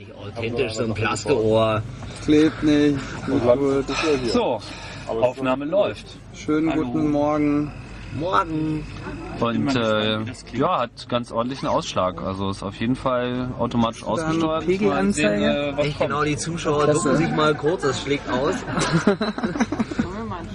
Nicht authentisch, so ein Plasterohr. Klebt nicht. Nicht gut. So, Aufnahme läuft. Schönen guten Morgen. Morgen. Und äh, ja, hat ganz ordentlichen Ausschlag. Also ist auf jeden Fall automatisch ausgesteuert. Pegelanzeige? Äh, Echt kommt. genau, die Zuschauer Klasse. ducken sich mal kurz, das schlägt aus.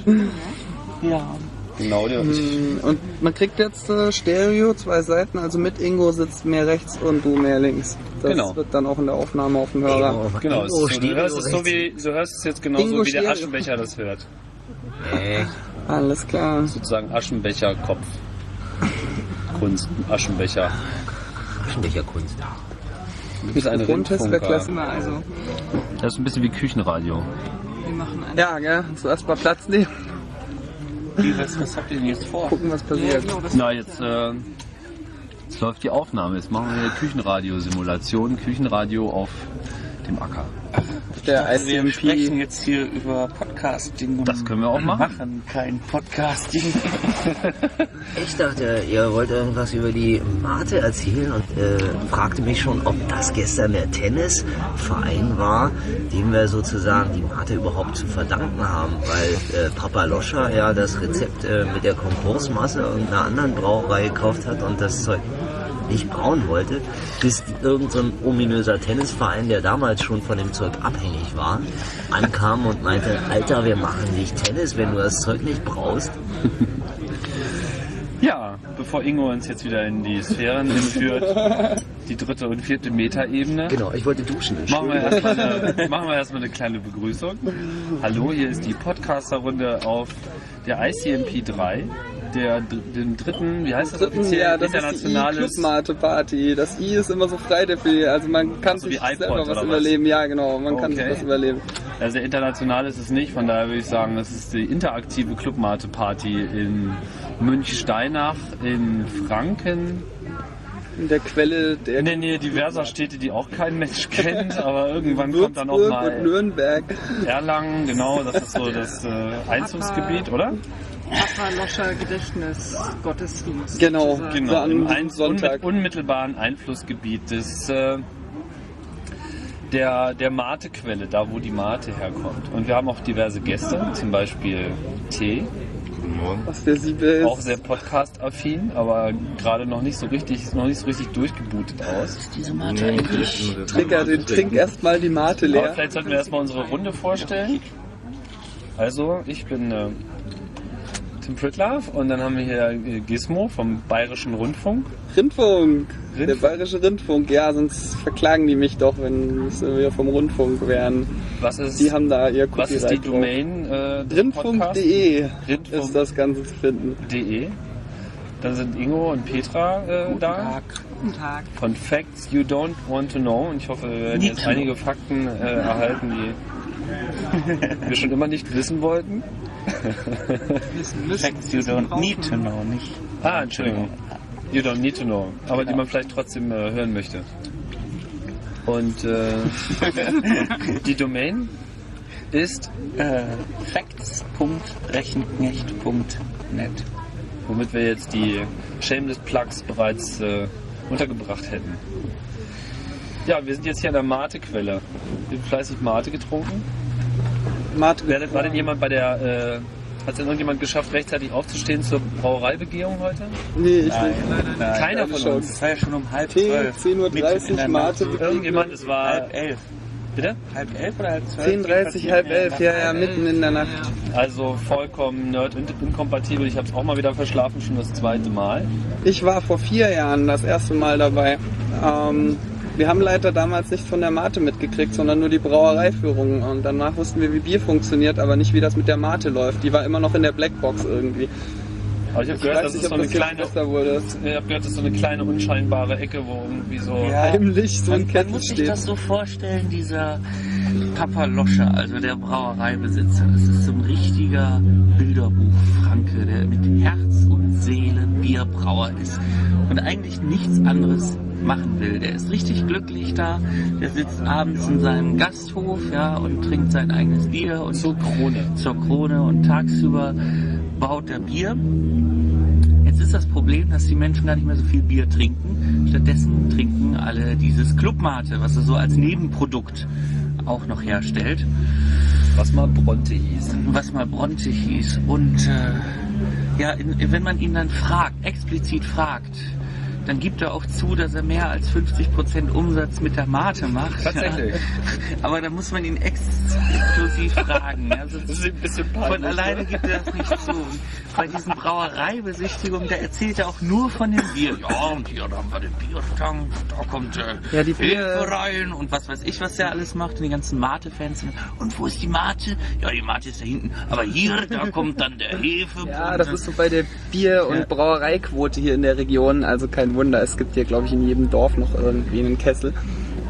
Genau, der Mm, Und man kriegt jetzt äh, Stereo, zwei Seiten, also mit Ingo sitzt mehr rechts und du mehr links. Das Genau. wird dann auch in der Aufnahme auf dem Hörer. Genau, es Ingo ist so, Stereo du, hörst es so wie, du hörst es jetzt genauso Ingo wie der Stereo. Aschenbecher das hört. Echt? Alles klar. Sozusagen Aschenbecher-Kopf. Kunst, Aschenbecher. Aschenbecherkunst. Du bist ein Grundtest wäre klasse. Also. Das ist ein bisschen wie Küchenradio. Ja, gell? Zuerst mal Platz nehmen, Wie, was, was habt ihr denn jetzt vor? gucken, was passiert. Na, jetzt, äh, jetzt läuft die Aufnahme. Jetzt machen wir eine Küchenradio-Simulation. Küchenradio auf dem Acker. Der Wir sprechen ICMP. jetzt hier über Podcasting. und Das können wir auch machen. machen kein Podcasting. Ich dachte, ihr wollt irgendwas über die Mate erzählen und äh, fragte mich schon, ob das gestern der Tennisverein war, dem wir sozusagen die Mate überhaupt zu verdanken haben, weil äh, Papa Loscher ja das Rezept äh, mit der Konkursmasse irgendeiner anderen Brauerei gekauft hat und das Zeug nicht brauen wollte, bis irgendein so ominöser Tennisverein, der damals schon von dem Zeug abhängig war, ankam und meinte, Alter, wir machen nicht Tennis, wenn du das Zeug nicht brauchst. Ja, bevor Ingo uns jetzt wieder in die Sphären entführt, die dritte und vierte Metaebene, Genau, ich wollte duschen. machen wir erstmal eine, machen wir erstmal eine kleine Begrüßung. Hallo, hier ist die Podcaster-Runde auf der ICMP 3, der, dem dritten, wie heißt das offiziell, Ja, das ist die internationales I-Club-Mate-Party. Das I ist immer so frei definiert. Also man kann Also sich wie iPod selber was oder was? überleben. Ja, genau. Man kann sich Okay. was überleben. Also international ist es nicht, von daher würde ich sagen, das ist die interaktive Clubmate-Party in Münchsteinach, in Franken, In der Quelle der in der Nähe diverser Städte, die auch kein Mensch kennt, aber irgendwann kommt dann auch Würzburg und mal Nürnberg. Erlangen, genau, das ist so das äh, Einzugsgebiet, oder? Papa Loscher Gedächtnis Gottesdienst. Genau. sozusagen. Genau, an im diesem ein, Sonntag. unmi- unmittelbaren Einflussgebiet des äh, der, der Mate-Quelle, da wo die Mate herkommt. Und wir haben auch diverse Gäste, zum Beispiel T, Was der Siebel ist. auch sehr podcast-affin, aber gerade noch nicht so richtig, noch nicht so richtig durchgebootet aus. Diese Mate eigentlich. Trigger, den trink erstmal die Mate Aber leer. vielleicht sollten wir erstmal unsere Runde vorstellen. Also, ich bin äh, Tim Pritlove und dann haben wir hier äh, Gizmo vom Bayerischen Rundfunk. Rindfunk. Der Rindfunk. bayerische Rindfunk. Ja, sonst verklagen die mich doch, wenn wir vom Rundfunk wären. Was ist, Die haben da ihr was ist die. Domain äh? Rindfunk.de Rindfunk. ist das Ganze zu finden. De. Dann sind Ingo und Petra äh, da Guten Tag. von Facts You Don't Want to Know. Und ich hoffe, wir werden jetzt einige Fakten äh, erhalten, die wir schon immer nicht wissen wollten. Wissen müssen. Facts you don't need to know, nicht? Ah, Entschuldigung. You don't need to know. Aber die man vielleicht trotzdem äh, hören möchte. Und äh, die Domain ist, Äh, facts.rechenknecht.net. womit wir jetzt die Shameless Plugs bereits äh, untergebracht hätten. Ja, wir sind jetzt hier an der Mate-Quelle. Wir haben fleißig Mate getrunken. Mate. Wer, war denn jemand bei der, äh, hat es denn irgendjemand geschafft, rechtzeitig aufzustehen zur Brauereibegehung heute? Nee, ich Nein, nicht. nein. Keiner von schon. uns. Das war ja schon um halb zwölf. 10.30 Uhr, Mitten in der Mate. Nacht. Irgendjemand, es war, Halb elf. bitte? Halb elf oder halb zwölf? 10.30 halb elf, ja, ja, mitten in der Nacht. Also vollkommen nerd-inkompatibel. Ich habe es auch mal wieder verschlafen, schon das zweite Mal. Ich war vor vier Jahren das erste Mal dabei. Ähm, wir haben leider damals nichts von der Mate mitgekriegt, sondern nur die Brauereiführung. Und danach wussten wir, wie Bier funktioniert, aber nicht, wie das mit der Mate läuft. Die war immer noch in der Blackbox irgendwie. Aber ich habe gehört, weiß das nicht, ist so eine kleine, besser wurde. ich hab gehört, das ist so eine kleine unscheinbare Ecke, wo irgendwie so Ja. Heimlich so ein Man, man Kettel muss sich steht. das so vorstellen, dieser Papa Loscher, also der Brauereibesitzer, das ist so ein richtiger Bilderbuch-Franke, der mit Herz und Seele Bierbrauer ist und eigentlich nichts anderes machen will. Der ist richtig glücklich da, der sitzt abends in seinem Gasthof ja, und trinkt sein eigenes Bier und zur Krone. zur Krone und tagsüber baut er Bier. Jetzt ist das Problem, dass die Menschen gar nicht mehr so viel Bier trinken. Stattdessen trinken alle dieses Clubmate, was er so als Nebenprodukt auch noch herstellt, Was mal Bronte hieß. was mal Bronte hieß. Und äh, ja, in, wenn man ihn dann fragt, explizit fragt, dann gibt er auch zu, dass er mehr als 50% Umsatz mit der Mate macht. Tatsächlich. Ja. Aber da muss man ihn exklusiv fragen. Also Das ist ein bisschen von peinlich, alleine ne? gibt er das nicht zu. Und bei diesen Brauereibesichtigungen, da erzählt er auch nur von dem Bier. Ja, und hier, da haben wir den Biertank, da kommt äh, Ja, die Bier- Hefe rein und was weiß ich, was der alles macht. Und die ganzen Mate-Fans. Und wo ist die Mate? Ja, die Mate ist da hinten. Aber hier, da kommt dann der Hefe. Ja, das ist so bei der Bier- und Ja. Brauereiquote hier in der Region. Also kein Wunder, es gibt hier, glaube ich, in jedem Dorf noch irgendwie einen Kessel.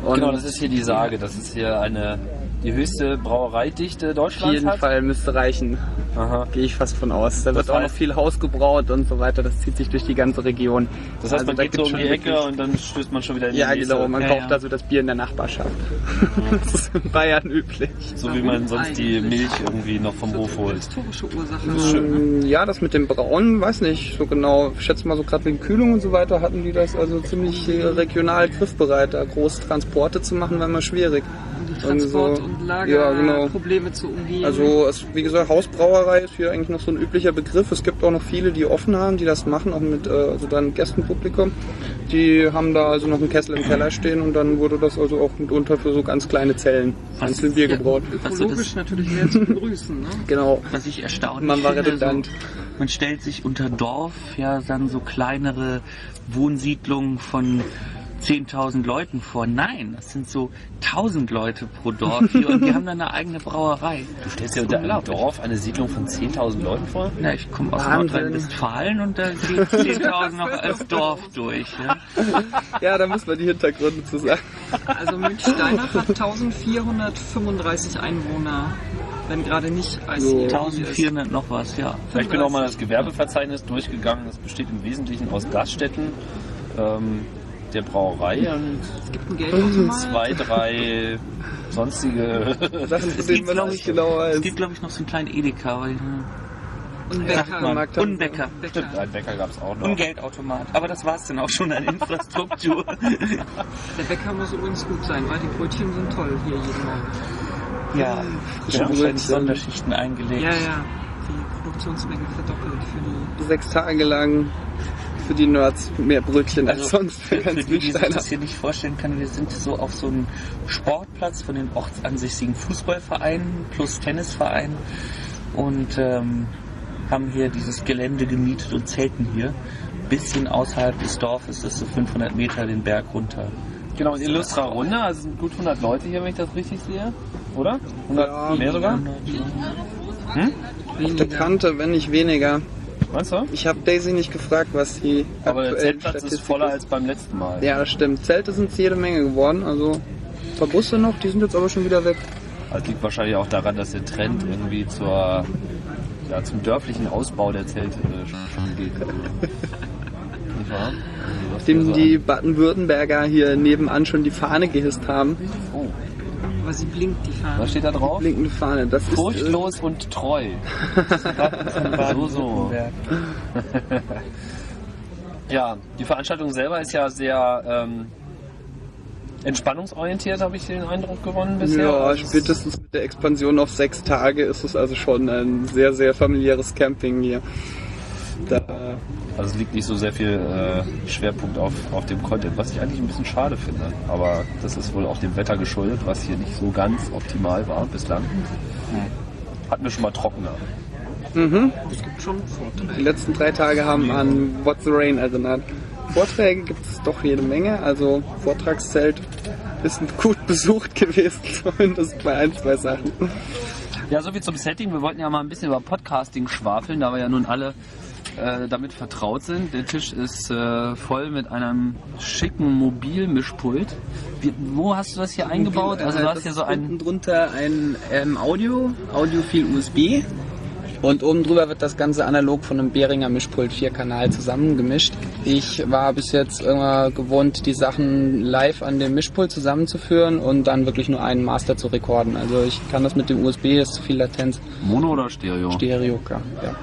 Und Genau, das ist hier die Sage, dass es hier eine die höchste Brauereidichte auf Deutschlands jeden hat. Fall müsste reichen. Aha. Gehe ich fast von aus. Da wird auch noch viel Haus gebraut und so weiter. Das zieht sich durch die ganze Region. Das heißt, Also man da geht so um schon die Ecke und dann stößt man schon wieder in Ja, die nächste. genau. Man Ja, kauft ja. also das Bier in der Nachbarschaft. das ist in Bayern üblich. So wie man sonst die. Milch irgendwie noch vom Hof holt. Historische Ursache. Mm, Ja, das mit dem Brauen, weiß nicht so genau. Ich schätze mal so gerade wegen Kühlung und so weiter hatten die das also ziemlich äh, regional griffbereit. Da groß Transporte zu machen, war immer schwierig. Transport- so- und Ja, genau. Lagerprobleme zu umgehen. Also es, wie gesagt, Hausbrauerei ist hier eigentlich noch so ein üblicher Begriff. Es gibt auch noch viele, die offen haben, die das machen, auch mit äh, also dann Gästenpublikum. Die haben da also noch einen Kessel im Keller stehen und dann wurde das also auch mitunter für so ganz kleine Zellen Was- einzeln Bier ja. gebraut. Was so ökologisch das, natürlich mehr zu begrüßen. Ne? Genau. was ich erstaunlich Man war finde, redundant. So, man stellt sich unter Dorf ja dann so kleinere Wohnsiedlungen von 10.000 Leuten vor. Nein, das sind so 1.000 Leute pro Dorf hier und die haben dann eine eigene Brauerei. Du stellst dir unter einem Dorf eine Siedlung von 10.000 Leuten vor? Na, ich komme aus. Nordrhein-Westfalen und da gehen 10.000 noch als Dorf durch. Ja? Ja, da muss man die Hintergründe zu sagen. Also Münchsteinach hat 1435 Einwohner, wenn gerade nicht So. ICE ist. 1400 noch was, ja. Ich bin auch mal das Gewerbeverzeichnis durchgegangen. Das besteht im Wesentlichen aus Gaststätten, ähm, der Brauerei und Es gibt ein zwei, drei sonstige. Sachen, Es denen gibt, man glaube nicht ich, genau es weiß. gibt, glaube ich, noch so einen kleinen Edeka. Weil, Und Ja, Bäcker. Und Bäcker. Stimmt, einen Bäcker gab es auch noch. Und Geldautomat. Aber das war's dann auch schon an Infrastruktur. Der Bäcker muss übrigens gut sein, weil die Brötchen sind toll hier jeden Morgen. ja, wir haben wahrscheinlich. Sonderschichten eingelegt. Ja, ja. Die Produktionsmenge verdoppelt für die. Sechs Tage lang für die Nerds mehr Brötchen als Also sonst für für, ganz für die, die sich das hier nicht vorstellen können, wir sind so auf so einem Sportplatz von den ortsansässigen Fußballvereinen plus Tennisvereinen und ähm, haben hier dieses Gelände gemietet und zelten hier. Bisschen außerhalb des Dorfes, das ist so 500 Meter den Berg runter. Genau, in illustrer Runde, also es sind gut 100 Leute hier, wenn ich das richtig sehe. Oder? 100 Ja. mehr sogar? Auf der Kante, wenn nicht weniger. Meinst du? Ich habe Daisy nicht gefragt, was die Aber der Zeltplatz ist Statistik voller als beim letzten Mal. Ja, das stimmt. Zelte sind jede Menge geworden. Also ein paar Busse noch, die sind jetzt aber schon wieder weg. Das liegt wahrscheinlich auch daran, dass der Trend irgendwie zur, ja, zum dörflichen Ausbau der Zelte äh, schon, geht. Nicht wahr? Also, Dem die Baden-Württemberger hier nebenan schon die Fahne gehisst haben. Oh, Aber sie blinkt, die Fahne. was steht da drauf? Blinkende Fahne. Das ist äh, Furchtlos und treu. so, so. Ja, die Veranstaltung selber ist ja sehr ähm, entspannungsorientiert, habe ich den Eindruck gewonnen bisher. Ja, Also es- spätestens mit der Expansion auf sechs Tage ist es also schon ein sehr, sehr familiäres Camping hier. Da, Also es liegt nicht so sehr viel äh, Schwerpunkt auf, auf dem Content, was ich eigentlich ein bisschen schade finde. Aber das ist wohl auch dem Wetter geschuldet, was hier nicht so ganz optimal war bislang. Hatten wir schon mal trockener. mhm. Es gibt schon Vorteile. Die letzten drei Tage haben an What's the Rain erinnert. Vorträge gibt es doch jede Menge, also Vortragszelt ist gut besucht gewesen, zumindest bei ein, zwei Sachen. Ja, soviel zum Setting. Wir wollten ja mal ein bisschen über Podcasting schwafeln, da wir ja nun alle äh, damit vertraut sind. Der Tisch ist äh, voll mit einem schicken Mobilmischpult. Wie, wo hast du das hier eingebaut? Also du Äh, hast das hier so ist ein... unten drunter ein ähm, Audio, Audiophil USB. Und oben drüber wird das Ganze analog von einem Behringer Mischpult Vierkanal zusammengemischt. Ich war bis jetzt immer gewohnt, die Sachen live an dem Mischpult zusammenzuführen und dann wirklich nur einen Master zu rekorden. Also ich kann das mit dem USB, ist zu viel Latenz. Mono oder Stereo? Stereo, ja.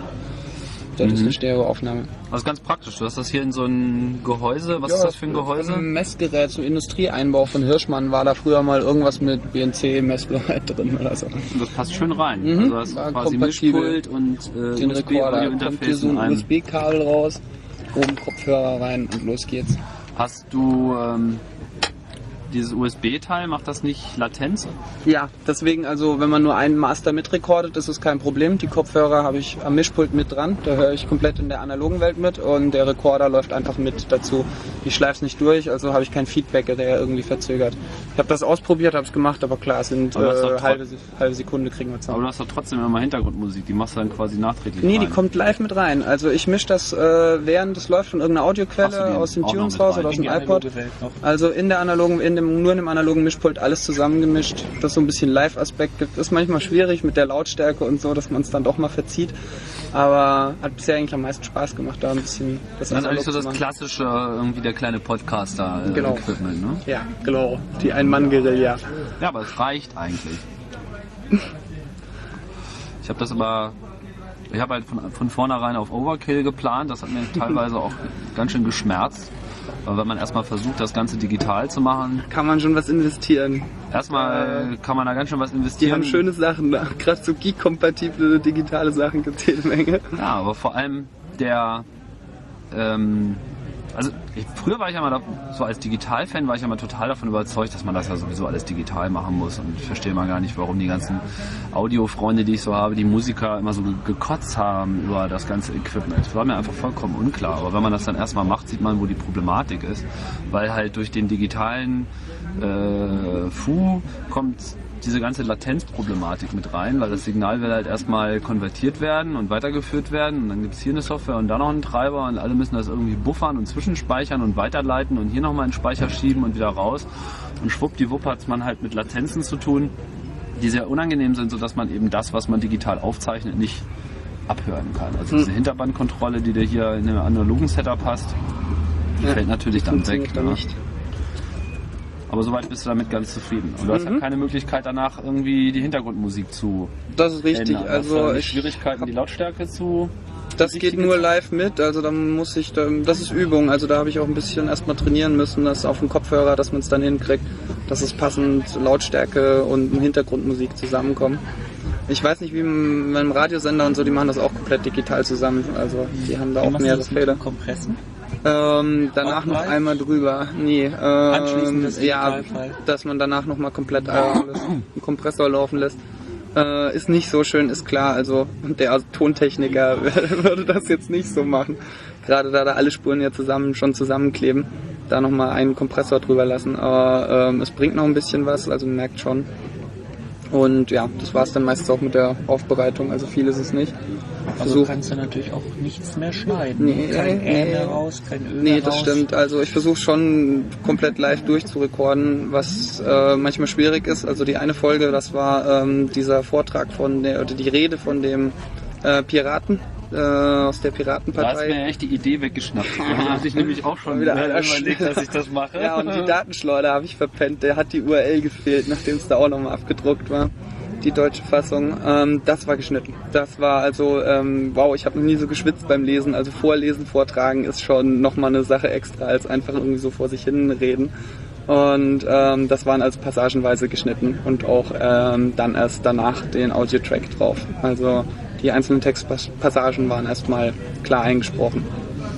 Das ist Mhm. eine Stereoaufnahme. Also ganz praktisch. Du hast das hier in so ein Gehäuse. Was ist das für ein Gehäuse? Ein Messgerät, so Industrieeinbau von Hirschmann war da früher mal irgendwas mit BNC-Messgerät drin oder so. Das passt schön rein. Mhm. Also das War ist quasi. Mischpult und äh, Den Rekorder, kommt hier so in ein. USB-Kabel raus, oben Kopfhörer rein und los geht's. Hast du ähm, dieses USB-Teil, macht das nicht Latenz? Ja, deswegen, also wenn man nur einen Master mitrekordet, ist es kein Problem. Die Kopfhörer habe ich am Mischpult mit dran, da höre ich komplett in der analogen Welt mit und der Rekorder läuft einfach mit dazu. Ich schleife es nicht durch, also habe ich kein Feedback, der irgendwie verzögert. Ich habe das ausprobiert, habe es gemacht, aber klar, es sind Aber äh, halbe, halbe Sekunde kriegen wir Aber zusammen. du hast doch trotzdem immer Hintergrundmusik, die machst du dann quasi nachträglich Nee, die rein. kommt live mit rein. Also ich mische das, äh, während es läuft, von irgendeiner Audioquelle die aus dem Tunes raus oder aus dem die iPod. Also in der analogen, in dem, nur in dem analogen Mischpult alles zusammengemischt, dass so ein bisschen Live-Aspekt gibt. Ist manchmal schwierig mit der Lautstärke und so, dass man es dann doch mal verzieht. Aber hat bisher eigentlich am meisten Spaß gemacht, da ein bisschen das Das ist eigentlich so das klassische, irgendwie der kleine Podcaster-Equipment, Genau. ne? Ja, genau. Die Ein-Mann-Guerilla. Ja, aber es reicht eigentlich. Ich habe das aber, ich habe halt von, von vornherein auf Overkill geplant. Das hat mir teilweise auch ganz schön geschmerzt. Aber wenn man erstmal versucht, das Ganze digital zu machen, Kann man schon was investieren. erstmal kann man da ganz schön was Die investieren. haben schöne Sachen, gerade so geek-kompatible digitale Sachen gibt es jede Menge. Ja, aber vor allem der, ähm, also ich, früher war ich ja mal, da, so als Digital-Fan war ich ja mal total davon überzeugt, dass man das ja sowieso alles digital machen muss. Und ich verstehe mal gar nicht, warum die ganzen Audio-Freunde, die ich so habe, die Musiker immer so ge- gekotzt haben über das ganze Equipment. Das war mir einfach vollkommen unklar, aber wenn man das dann erstmal macht, sieht man, wo die Problematik ist, weil halt durch den digitalen äh, Fu kommt diese ganze Latenzproblematik mit rein, weil das Signal will halt erstmal konvertiert werden und weitergeführt werden und dann gibt es hier eine Software und da noch einen Treiber und alle müssen das irgendwie buffern und zwischenspeichern und weiterleiten und hier nochmal einen Speicher schieben und wieder raus und schwuppdiwupp hat man halt mit Latenzen zu tun, die sehr unangenehm sind, sodass man eben das, was man digital aufzeichnet, nicht abhören kann. Also diese Hinterbandkontrolle, die dir hier in einem analogen Setup hast, die Ja, fällt natürlich dann weg. Funktioniert da Ne? nicht. Aber soweit bist du damit ganz zufrieden. Und du hast halt keine Möglichkeit danach irgendwie die Hintergrundmusik zu Das ist richtig. ändern. Hast du Also ich Schwierigkeiten, die Lautstärke zu. Das geht nur live mit, also da muss ich, da, das ist Übung, also da habe ich auch ein bisschen erstmal trainieren müssen, das auf dem Kopfhörer, dass man es dann hinkriegt, dass es passend Lautstärke und Hintergrundmusik zusammenkommen. Ich weiß nicht, wie mit einem Radiosender und so, die machen das auch komplett digital zusammen, also die haben da Wie auch mehrere dem Kompressen? Ähm, danach noch einmal drüber. Nee, ähm, Anschließend das ja, dass man danach nochmal komplett laufen lässt, einen Kompressor laufen lässt. Äh, ist nicht so schön, ist klar. Also der Tontechniker würde das jetzt nicht so machen. Gerade da da alle Spuren ja zusammen schon zusammenkleben, da nochmal einen Kompressor drüber lassen. Aber ähm, es bringt noch ein bisschen was, also man merkt schon. Und ja, das war es dann meistens auch mit der Aufbereitung. Also viel ist es nicht. Also Versuch- kannst du natürlich auch nichts mehr schneiden. Nee, kein nee. Ä mehr raus, kein Ö Nee, das raus. stimmt. Also ich versuche schon komplett live durchzurekorden, was äh, manchmal schwierig ist. Also die eine Folge, das war ähm, dieser Vortrag von der, oder die Rede von dem äh, Piraten äh, aus der Da hast Piratenpartei. mir echt die Idee weggeschnappt. Da hatte ich nämlich auch schon Wieder überlegt, dass ich das mache. Ja, und die Datenschleuder habe ich verpennt. Der hat die URL gefehlt, nachdem es da auch nochmal abgedruckt war. Die deutsche Fassung. Ähm, das war geschnitten. Das war also, ähm, wow, ich habe noch nie so geschwitzt beim Lesen. Also vorlesen, vortragen ist schon nochmal eine Sache extra, als einfach irgendwie so vor sich hin reden. Und ähm, das waren also passagenweise geschnitten und auch ähm, dann erst danach den Audiotrack drauf. Also die einzelnen Textpassagen waren erstmal klar eingesprochen.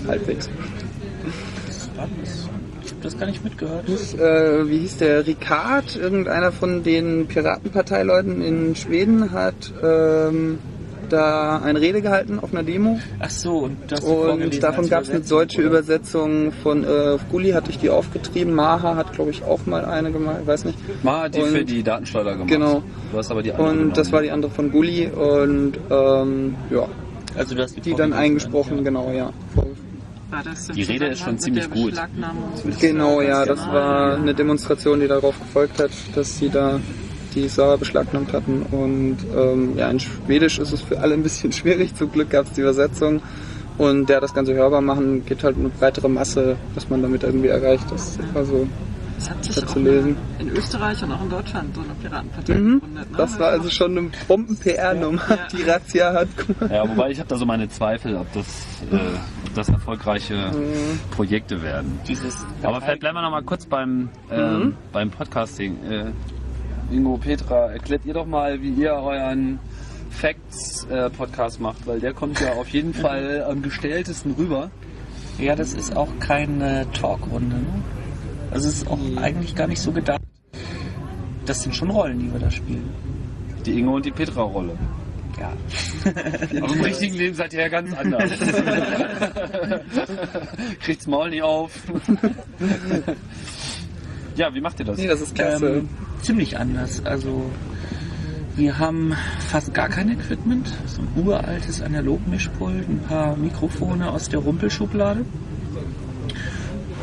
Halbwegs. Ich habe das gar nicht mitgehört. Das, äh, wie hieß der, Ricard, irgendeiner von den Piratenparteileuten in Schweden hat ähm, da eine Rede gehalten auf einer Demo Ach so, und das und davon gab es eine deutsche Übersetzung von äh, Gulli hatte ich die aufgetrieben, Maha hat glaube ich auch mal eine gemacht, weiß nicht. Mal hat die Und- für die Datenschleuder gemacht. Genau. Du hast aber die andere Und genommen. das war die andere von Gulli und ähm, ja, Also du hast die, die dann eingesprochen, ja. genau, ja. Die Rede ist schon ziemlich gut. Genau, ja, das war eine Demonstration, die darauf gefolgt hat, dass sie da die Server beschlagnahmt hatten. Und ähm, ja, in Schwedisch ist es für alle ein bisschen schwierig. Zum Glück gab es die Übersetzung. Und der das Ganze hörbar machen, geht halt eine breitere Masse, was man damit irgendwie erreicht. Das war so Es hat sich auch zu lesen. in Österreich und auch in Deutschland so eine Piratenpartei Mhm. gegründet. Ne? Das war also schon eine Bomben-PR-Nummer, Ja. die Razzia hat. Ja, wobei ich habe da so meine Zweifel, ob das, äh, ob das erfolgreiche Projekte werden. Dieses Aber vielleicht bleiben wir noch mal kurz beim, ähm, beim Podcasting. Äh, Ingo, Petra, erklärt ihr doch mal, wie ihr euren Facts-Podcast macht, weil der kommt ja auf jeden Fall am gestelltesten rüber. Ja, das ist auch keine Talkrunde. Ne? Also es ist auch eigentlich gar nicht so gedacht. Das sind schon Rollen, die wir da spielen. Die Ingo und die Petra-Rolle. Ja. Aber im richtigen Leben seid ihr ja ganz anders. Kriegt's Maul nicht auf. ja, wie macht ihr das? Nee, das ist klasse. Ähm, ziemlich anders. Also wir haben fast gar kein Equipment. So ein uraltes Analogmischpult, ein paar Mikrofone aus der Rumpelschublade.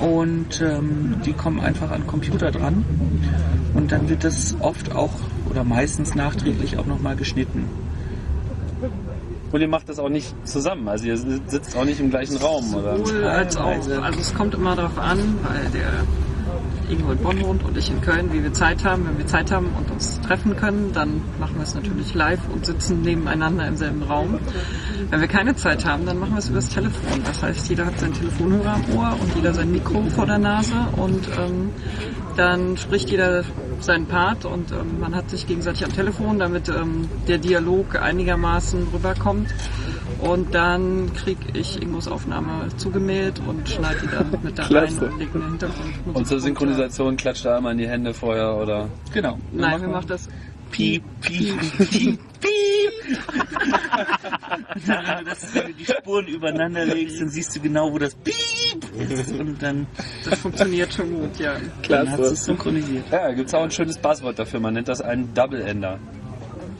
Und ähm, die kommen einfach an den Computer dran. Und dann wird das oft auch oder meistens nachträglich auch nochmal geschnitten. Und ihr macht das auch nicht zusammen, also ihr sitzt auch nicht im gleichen Raum, oder? Sowohl als auch. Also es kommt immer darauf an, weil der Ingo in Bonn wohnt und ich in Köln, wie wir Zeit haben. Wenn wir Zeit haben und uns treffen können, dann machen wir es natürlich live und sitzen nebeneinander im selben Raum. Wenn wir keine Zeit haben, dann machen wir es übers Telefon. Das heißt, jeder hat seinen Telefonhörer am Ohr und jeder sein Mikro vor der Nase und ähm, dann spricht jeder seinen Part und ähm, man hat sich gegenseitig am Telefon, damit ähm, der Dialog einigermaßen rüberkommt. Und dann kriege ich Ingos Aufnahme zugemailt und schneide die dann mit da rein Klasse. und lege eine Hintergrund. Und zur Synchronisation klatscht da einmal in die Hände vorher, oder? Genau. Nein, wir machen das. Piep, piep, piep, piep. Das, wenn du die Spuren übereinander legst, dann siehst du genau, wo das Piep ist. Und dann, Das funktioniert schon gut, ja. dann hast du Klasse. es synchronisiert. Ja, gibt's auch ein schönes Buzzword dafür, man nennt das einen Double-Ender.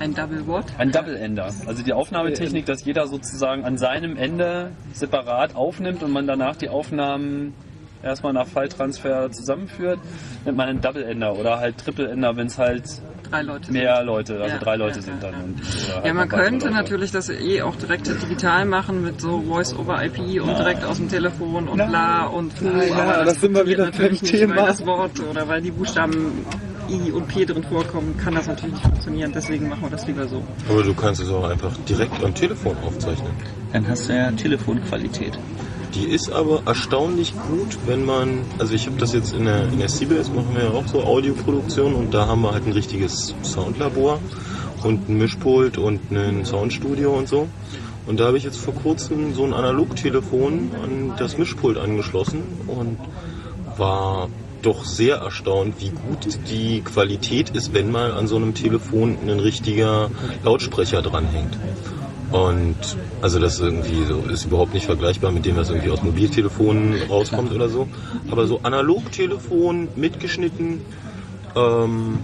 Ein Double What? Ein Double-Ender. Also die Aufnahmetechnik, dass jeder sozusagen an seinem Ende separat aufnimmt und man danach die Aufnahmen erstmal nach Falltransfer zusammenführt, nennt man einen Double-Ender oder halt Triple-Ender, wenn es halt Drei Leute. mehr Leute, also Ja, drei Leute ja, sind ja, dann. ja. Und, halt Ja, man noch weitere könnte natürlich das eh auch direkt digital machen mit so Voice-over-IP und direkt aus dem Telefon und bla und fu. Ja, aber das sind wir wieder beim nicht, Thema. Weil das Wort oder weil die Buchstaben I und P drin vorkommen, kann das natürlich nicht funktionieren. Deswegen machen wir das lieber so. Aber du kannst es auch einfach direkt am Telefon aufzeichnen. Dann hast du ja Telefonqualität. Die ist aber erstaunlich gut, wenn man, also ich habe das jetzt in der, in der CBS, machen wir ja auch so Audioproduktion und da haben wir halt ein richtiges Soundlabor und ein Mischpult und ein Soundstudio und so. Und da habe ich jetzt vor kurzem so ein Analogtelefon an das Mischpult angeschlossen und war doch sehr erstaunt, wie gut die Qualität ist, wenn mal an so einem Telefon ein richtiger Lautsprecher dranhängt. Und also das irgendwie so ist überhaupt nicht vergleichbar mit dem, was irgendwie aus Mobiltelefonen rauskommt oder so. Aber so Analogtelefon mitgeschnitten ähm,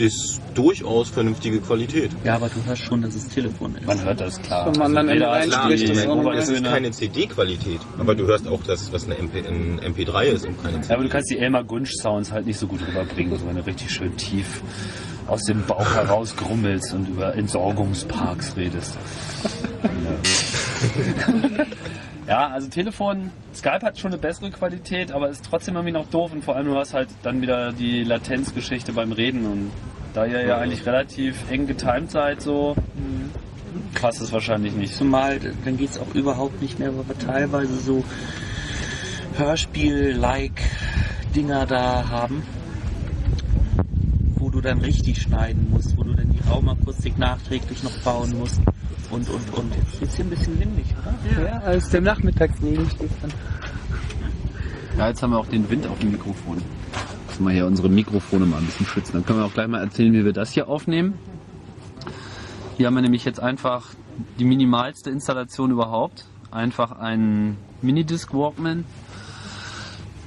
ist durchaus vernünftige Qualität. Ja, aber du hörst schon, dass es Telefon ist. Man hört das klar. Wenn man dann in hat reinspricht, die ist Es ist keine CD-Qualität, aber du hörst auch, dass was eine MP, ein MP3 ist und keine Ja, CD. aber du kannst die Elmar Gunsch Sounds halt nicht so gut rüberbringen, so wenn du richtig schön tief aus dem Bauch heraus grummelst und über Entsorgungsparks redest. Ja, also Telefon, Skype hat schon eine bessere Qualität, aber ist trotzdem irgendwie noch doof und vor allem du hast halt dann wieder die Latenzgeschichte beim Reden und da ihr ja eigentlich relativ eng getimed seid, so passt es wahrscheinlich nicht. Zumal, dann geht es auch überhaupt nicht mehr, weil wir teilweise so Hörspiel-like Dinger da haben, wo du dann richtig schneiden musst, wo du dann die Raumakustik nachträglich noch bauen musst und und und. Jetzt ist hier ein bisschen windig, oder? Ja, als der Nachmittagsnebel steht dann. Ja, jetzt haben wir auch den Wind auf dem Mikrofon. Müssen wir hier unsere Mikrofone mal ein bisschen schützen. Dann können wir auch gleich mal erzählen, wie wir das hier aufnehmen. Hier haben wir nämlich jetzt einfach die minimalste Installation überhaupt. Einfach einen Minidisc Walkman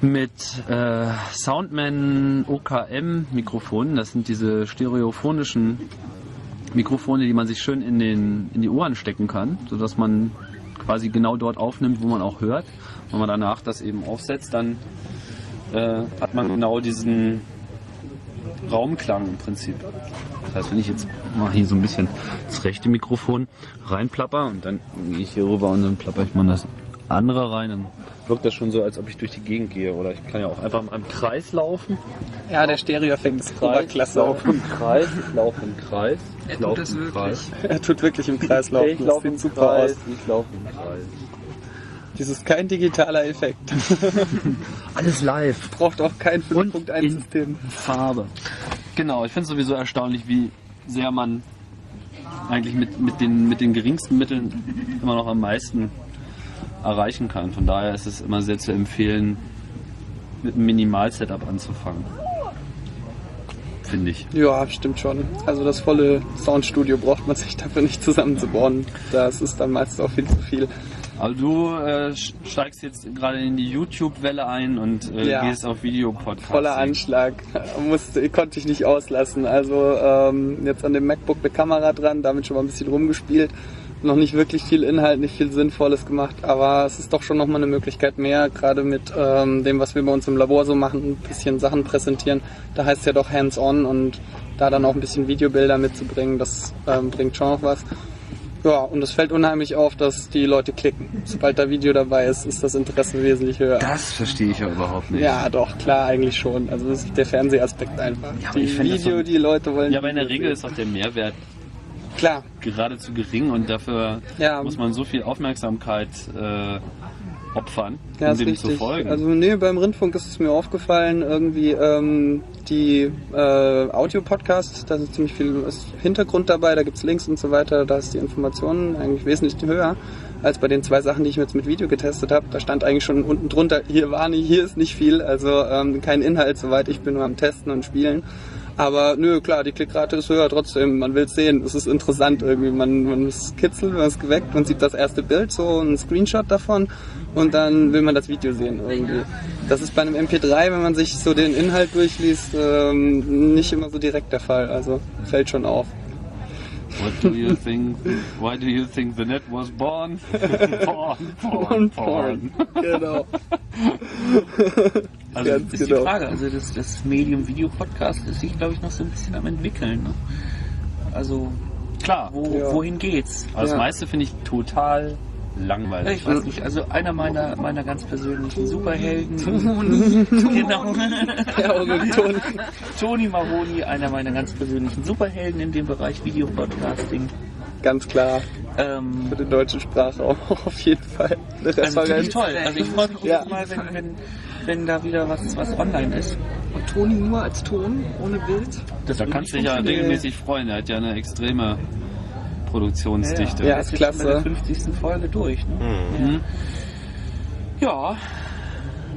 mit äh, Soundman OKM Mikrofonen. Das sind diese stereophonischen Mikrofone, die man sich schön in, den, in die Ohren stecken kann, sodass man quasi genau dort aufnimmt, wo man auch hört. Wenn man danach das eben aufsetzt, dann äh, hat man genau diesen Raumklang im Prinzip. Das heißt, wenn ich jetzt mal hier so ein bisschen das rechte Mikrofon reinplapper und dann gehe ich hier rüber und dann plapper ich mal das andere rein, dann wirkt das schon so, als ob ich durch die Gegend gehe. Oder ich kann ja auch einfach in einem Kreis laufen. Ja, der Stereo-Effekt ist Kreis, Oberklasse. laufe im Kreis, ich laufe im Kreis. Er tut das im wirklich. Kreis. Er tut wirklich im Kreis laufen. Ich laufe im super Kreis, aus. ich laufe im Kreis. Das ist kein digitaler Effekt. Alles live. Braucht auch kein Und 5.1-System. Farbe. Genau, ich finde es sowieso erstaunlich, wie sehr man eigentlich mit, mit, den, mit den geringsten Mitteln immer noch am meisten erreichen kann. Von daher ist es immer sehr zu empfehlen, mit einem Minimal-Setup anzufangen. Finde ich. Ja, stimmt schon. Also das volle Soundstudio braucht man sich dafür nicht zusammenzubauen. Das ist dann meistens auch viel zu viel. Aber du äh, steigst jetzt gerade in die YouTube-Welle ein und äh, Ja. gehst auf Videopodcast. Voller Anschlag. Musste, konnte ich nicht auslassen. Also ähm, jetzt an dem MacBook eine Kamera dran, damit schon mal ein bisschen rumgespielt. Noch nicht wirklich viel Inhalt, nicht viel Sinnvolles gemacht, aber es ist doch schon nochmal eine Möglichkeit mehr, gerade mit ähm, dem, was wir bei uns im Labor so machen, ein bisschen Sachen präsentieren. Da heißt es ja doch hands-on und da dann auch ein bisschen Videobilder mitzubringen, das ähm, bringt schon noch was. Ja, und es fällt unheimlich auf, dass die Leute klicken. Sobald da Video dabei ist, ist das Interesse wesentlich höher. Das verstehe ich ja überhaupt nicht. Ja, doch, klar, eigentlich schon. Also das ist der Fernsehaspekt einfach. Ja, die Video, so- die Leute wollen. Ja, aber in der Regel ist sehen. auch der Mehrwert Klar, geradezu gering und dafür Ja. muss man so viel Aufmerksamkeit äh, opfern, ja, um dem richtig. zu folgen. Also nee, beim Rundfunk ist es mir aufgefallen, irgendwie ähm, die äh, Audio-Podcasts, da ist ziemlich viel Hintergrund dabei, da gibt's Links und so weiter, da ist die Information eigentlich wesentlich höher als bei den zwei Sachen, die ich jetzt mit Video getestet habe. Da stand eigentlich schon unten drunter, hier war nicht, hier ist nicht viel, also ähm, kein Inhalt soweit, ich bin nur am Testen und Spielen. Aber nö, klar, die Klickrate ist höher trotzdem. Man will sehen. Es ist interessant irgendwie. Man, man ist kitzelt, man ist geweckt, man sieht das erste Bild, so ein Screenshot davon und dann will man das Video sehen irgendwie. Das ist bei einem MP3, wenn man sich so den Inhalt durchliest, ähm, nicht immer so direkt der Fall. Also fällt schon auf. What do you think? Why do you think the net was born? porn, porn, Und porn. genau. Also, Ganz ist die genau. Frage. Also das, das Medium Video-Podcast ist sich, glaube ich, noch so ein bisschen am entwickeln. Ne? Also Klar. wo, Ja. wohin geht's? Das Ja. meiste finde ich total langweilig. Ich weiß nicht, also einer meiner, meiner ganz persönlichen Superhelden, genau, Ja, und Ton. Toni Maroni, einer meiner ganz persönlichen Superhelden in dem Bereich Videopodcasting. Ganz klar. Ähm, Für den deutschen Sprachraum auf jeden Fall. Eine also Referenz. toll. Also ich freue mich Ja. jedes Mal, wenn, wenn, wenn da wieder was, was online ist. Und Toni nur als Ton, ohne Bild. Das Da kannst du dich ja regelmäßig freuen. Er hat ja eine extreme Produktionsdichte. Ja, Das ist klasse. bei der 50. Folge durch. Ne? Mhm. Ja,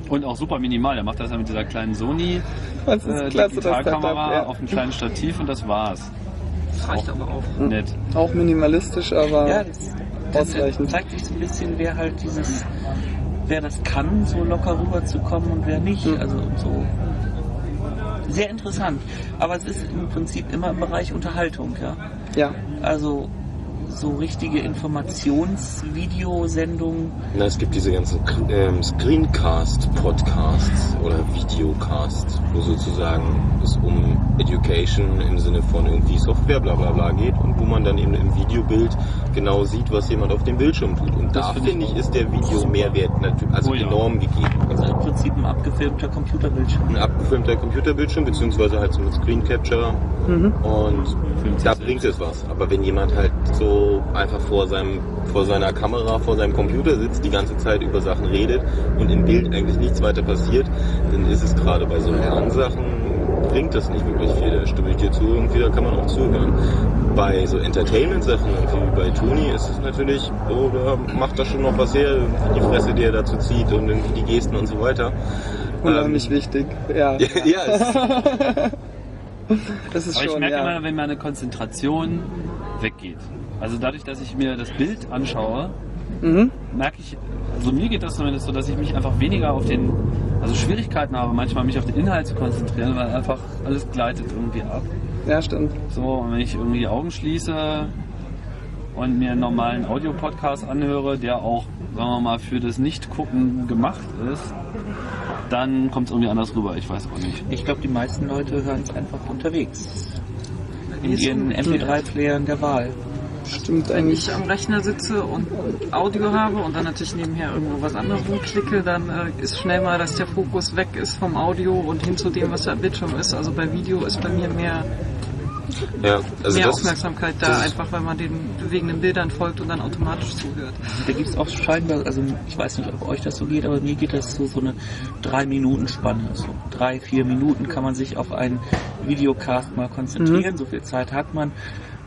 Und auch super minimal. Er macht das ja mit dieser kleinen Sony Das ist äh, klasse, das Ja. auf einem kleinen Stativ und das war's. Das reicht aber auch. Nett. Auch minimalistisch, aber ja das, das ausreichend. zeigt sich so ein bisschen, wer halt dieses, wer das kann, so locker rüberzukommen und wer nicht. Mhm. Also so sehr interessant. Aber es ist im Prinzip immer im Bereich Unterhaltung, ja. Ja, Also so richtige Informationsvideosendungen. Na, es gibt diese ganzen ähm, Screencast-Podcasts oder Videocasts, wo sozusagen es um Education im Sinne von irgendwie Software bla bla bla geht und wo man dann eben im Videobild genau sieht, was jemand auf dem Bildschirm tut. Und Das da finde ich ist der Videomehrwert natürlich also Oh ja. enorm gegeben. Also im Prinzip ein abgefilmter Computerbildschirm. Ein abgefilmter Computerbildschirm, beziehungsweise halt so mit Screen Capture und da bringt es was. Aber wenn jemand halt so einfach vor seinem, vor seiner Kamera, vor seinem Computer sitzt, die ganze Zeit über Sachen redet und im Bild eigentlich nichts weiter passiert, dann ist es gerade bei so Lernsachen, bringt das nicht wirklich viel. Da stimme ich dir zu, irgendwie, da kann man auch zuhören. Bei so Entertainment-Sachen, wie bei Toni, ist es natürlich so, da macht das schon noch was her, die Fresse, die er dazu zieht und irgendwie die Gesten und so weiter. unheimlich wichtig. Ja, ja, es, das ist Aber ich schon, merke ja. immer, wenn meine Konzentration weggeht. Also dadurch, dass ich mir das Bild anschaue, Mhm. merke ich, also mir geht das zumindest so, dass ich mich einfach weniger auf den, also Schwierigkeiten habe, manchmal mich auf den Inhalt zu konzentrieren, weil einfach alles gleitet irgendwie ab. ja, stimmt. So, und wenn ich irgendwie die Augen schließe und mir einen normalen Audiopodcast anhöre, der auch, sagen wir mal, für das Nicht-Gucken gemacht ist, dann kommt es irgendwie anders rüber. Ich weiß auch nicht. Ich glaube, die meisten Leute hören es einfach unterwegs. In ihren umgekehrt. MP3-Playern der Wahl. Stimmt Wenn eigentlich. ich am Rechner sitze und Audio habe und dann natürlich nebenher irgendwo was anderes rumklicke, dann äh, ist schnell mal, dass der Fokus weg ist vom Audio und hin zu dem, was da am Bildschirm ist. Also bei Video ist bei mir mehr, Ja, also mehr ist, Aufmerksamkeit da, einfach weil man den bewegenden Bildern folgt und dann automatisch zuhört. Da gibt es auch scheinbar, also ich weiß nicht, ob euch das so geht, aber mir geht das so, so eine drei Minuten Spanne. So drei, vier Minuten kann man sich auf einen Videocast mal konzentrieren, so viel Zeit hat man.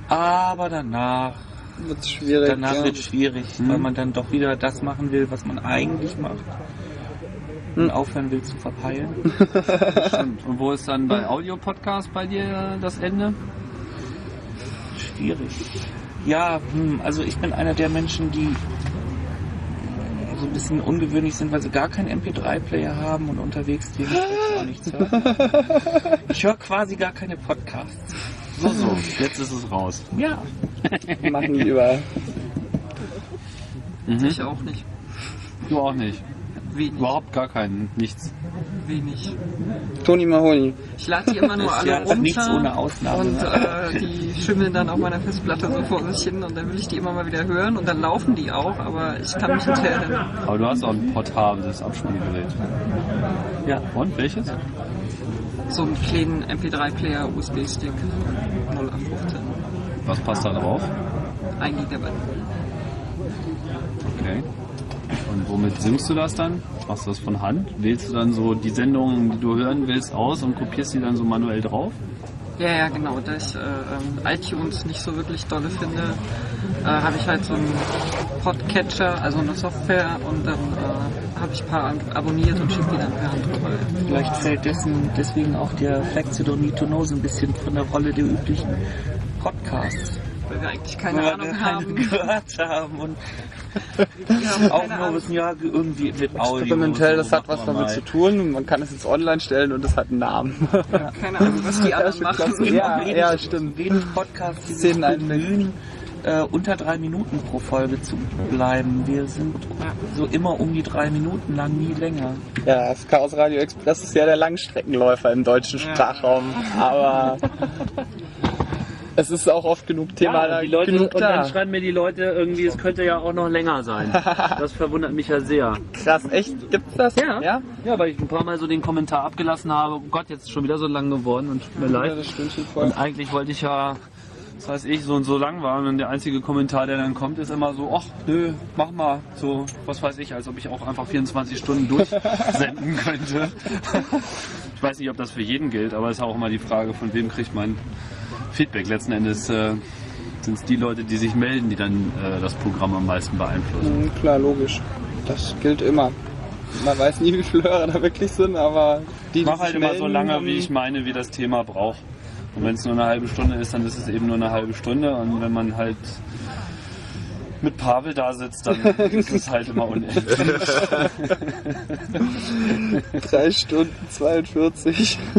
Aber danach, Wird schwierig. danach ja. wird es schwierig, weil man dann doch wieder das machen will, was man eigentlich macht. Und aufhören will zu verpeilen. Stimmt. Und wo ist dann bei Audio-Podcast bei dir das Ende? Schwierig. Ja, hm, also ich bin einer der Menschen, die so ein bisschen ungewöhnlich sind, weil sie gar keinen MP3-Player haben und unterwegs dementsprechend auch nichts hören. Ich höre quasi gar keine Podcasts. So, so. Jetzt ist es raus. Ja. Machen die überall. Mhm. Ich auch nicht. Du auch nicht. Wenig. Überhaupt gar keinen. Nichts. Wenig. Toni Mahoni. Ich lade die immer nur Das alle ja runter. nichts ohne Ausnahme. Und äh, die schimmeln dann auf meiner Festplatte so vor sich hin und dann will ich die immer mal wieder hören und dann laufen die auch, aber ich kann mich nicht erinnern. Aber du hast auch ein portables Abspielgerät. Ja. Und welches? So einen kleinen MP3-Player USB-Stick 0815. Was passt da drauf? 1 Gigabyte. Okay. Und womit syncst du das dann? Machst du das von Hand? Wählst du dann so die Sendungen, die du hören willst, aus und kopierst die dann so manuell drauf? Ja, ja, genau. Da ich äh, ähm, iTunes nicht so wirklich dolle finde, äh, habe ich halt so einen Podcatcher, also eine Software und dann äh, habe ich ein paar abonniert und schicke die dann per Hand rüber. Vielleicht fällt dessen, deswegen auch der Facts You Don't Need to Know so ein bisschen von der Rolle der üblichen Podcasts. Weil wir eigentlich keine Weil wir Ahnung keine haben. gehört haben und Wir haben auch nur wissen, ja, irgendwie mit Audio. Experimentell, so das hat was damit mal. zu tun. Man kann es jetzt online stellen und es hat einen Namen. Keine Ahnung, was die anderen schon machen. klasse. Ja, ja, stimmt. Wenig Podcasts, die sich Szenen einbringen. äh, unter drei Minuten pro Folge zu bleiben. Wir sind so immer um die drei Minuten lang, nie länger. Ja, das Chaos Radio Express ist ja der Langstreckenläufer im deutschen Sprachraum. Aber es ist auch oft genug Thema da, die Leute, genug und dann da. schreiben mir die Leute irgendwie, es könnte ja auch noch länger sein. Das verwundert mich ja sehr. Krass, echt? Gibt's das? Ja. Ja? Ja, weil ich ein paar Mal so den Kommentar abgelassen habe, oh Gott, jetzt ist schon wieder so lang geworden und tut mir Ja, leid. Und eigentlich wollte ich ja, das weiß ich, so und so lang war und der einzige Kommentar, der dann kommt, ist immer so, ach nö, mach mal, so, was weiß ich, als ob ich auch einfach 24 Stunden durchsenden könnte. Ich weiß nicht, ob das für jeden gilt, aber es ist auch immer die Frage, von wem kriegt man Feedback. Letzten Endes äh, sind es die Leute, die sich melden, die dann äh, das Programm am meisten beeinflussen. Mhm, Klar, logisch. Das gilt immer. Man weiß nie, wie viele Hörer da wirklich sind, aber die, Ich die mache halt immer so lange, haben- wie ich meine, wie das Thema braucht. Und wenn es nur eine halbe Stunde ist, dann ist es eben nur eine halbe Stunde. Und wenn man halt mit Pavel da sitzt, dann ist es halt immer unendlich. Drei Stunden 42.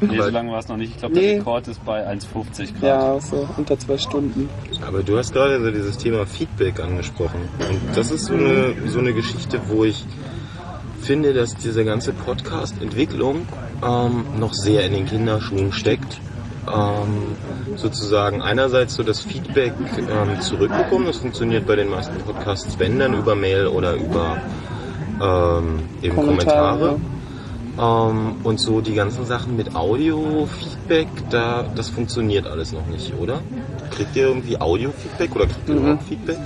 Nee, so lange war es noch nicht. Ich glaube, Nee. der Rekord ist bei 1,50 Grad. Ja, so unter zwei Stunden. Aber du hast gerade so dieses Thema Feedback angesprochen. Und das ist so eine, so eine Geschichte, wo ich finde, dass diese ganze Podcast-Entwicklung ähm, noch sehr in den Kinderschuhen steckt. Ähm, sozusagen einerseits so das Feedback ähm, zurückbekommen, das funktioniert bei den meisten Podcasts, wenn dann über Mail oder über ähm, eben Kommentare. Kommentare. Ähm, und so die ganzen Sachen mit Audio-Feedback, da, das funktioniert alles noch nicht, oder? Kriegt ihr irgendwie Audio-Feedback oder kriegt ihr Mhm. überhaupt Feedback?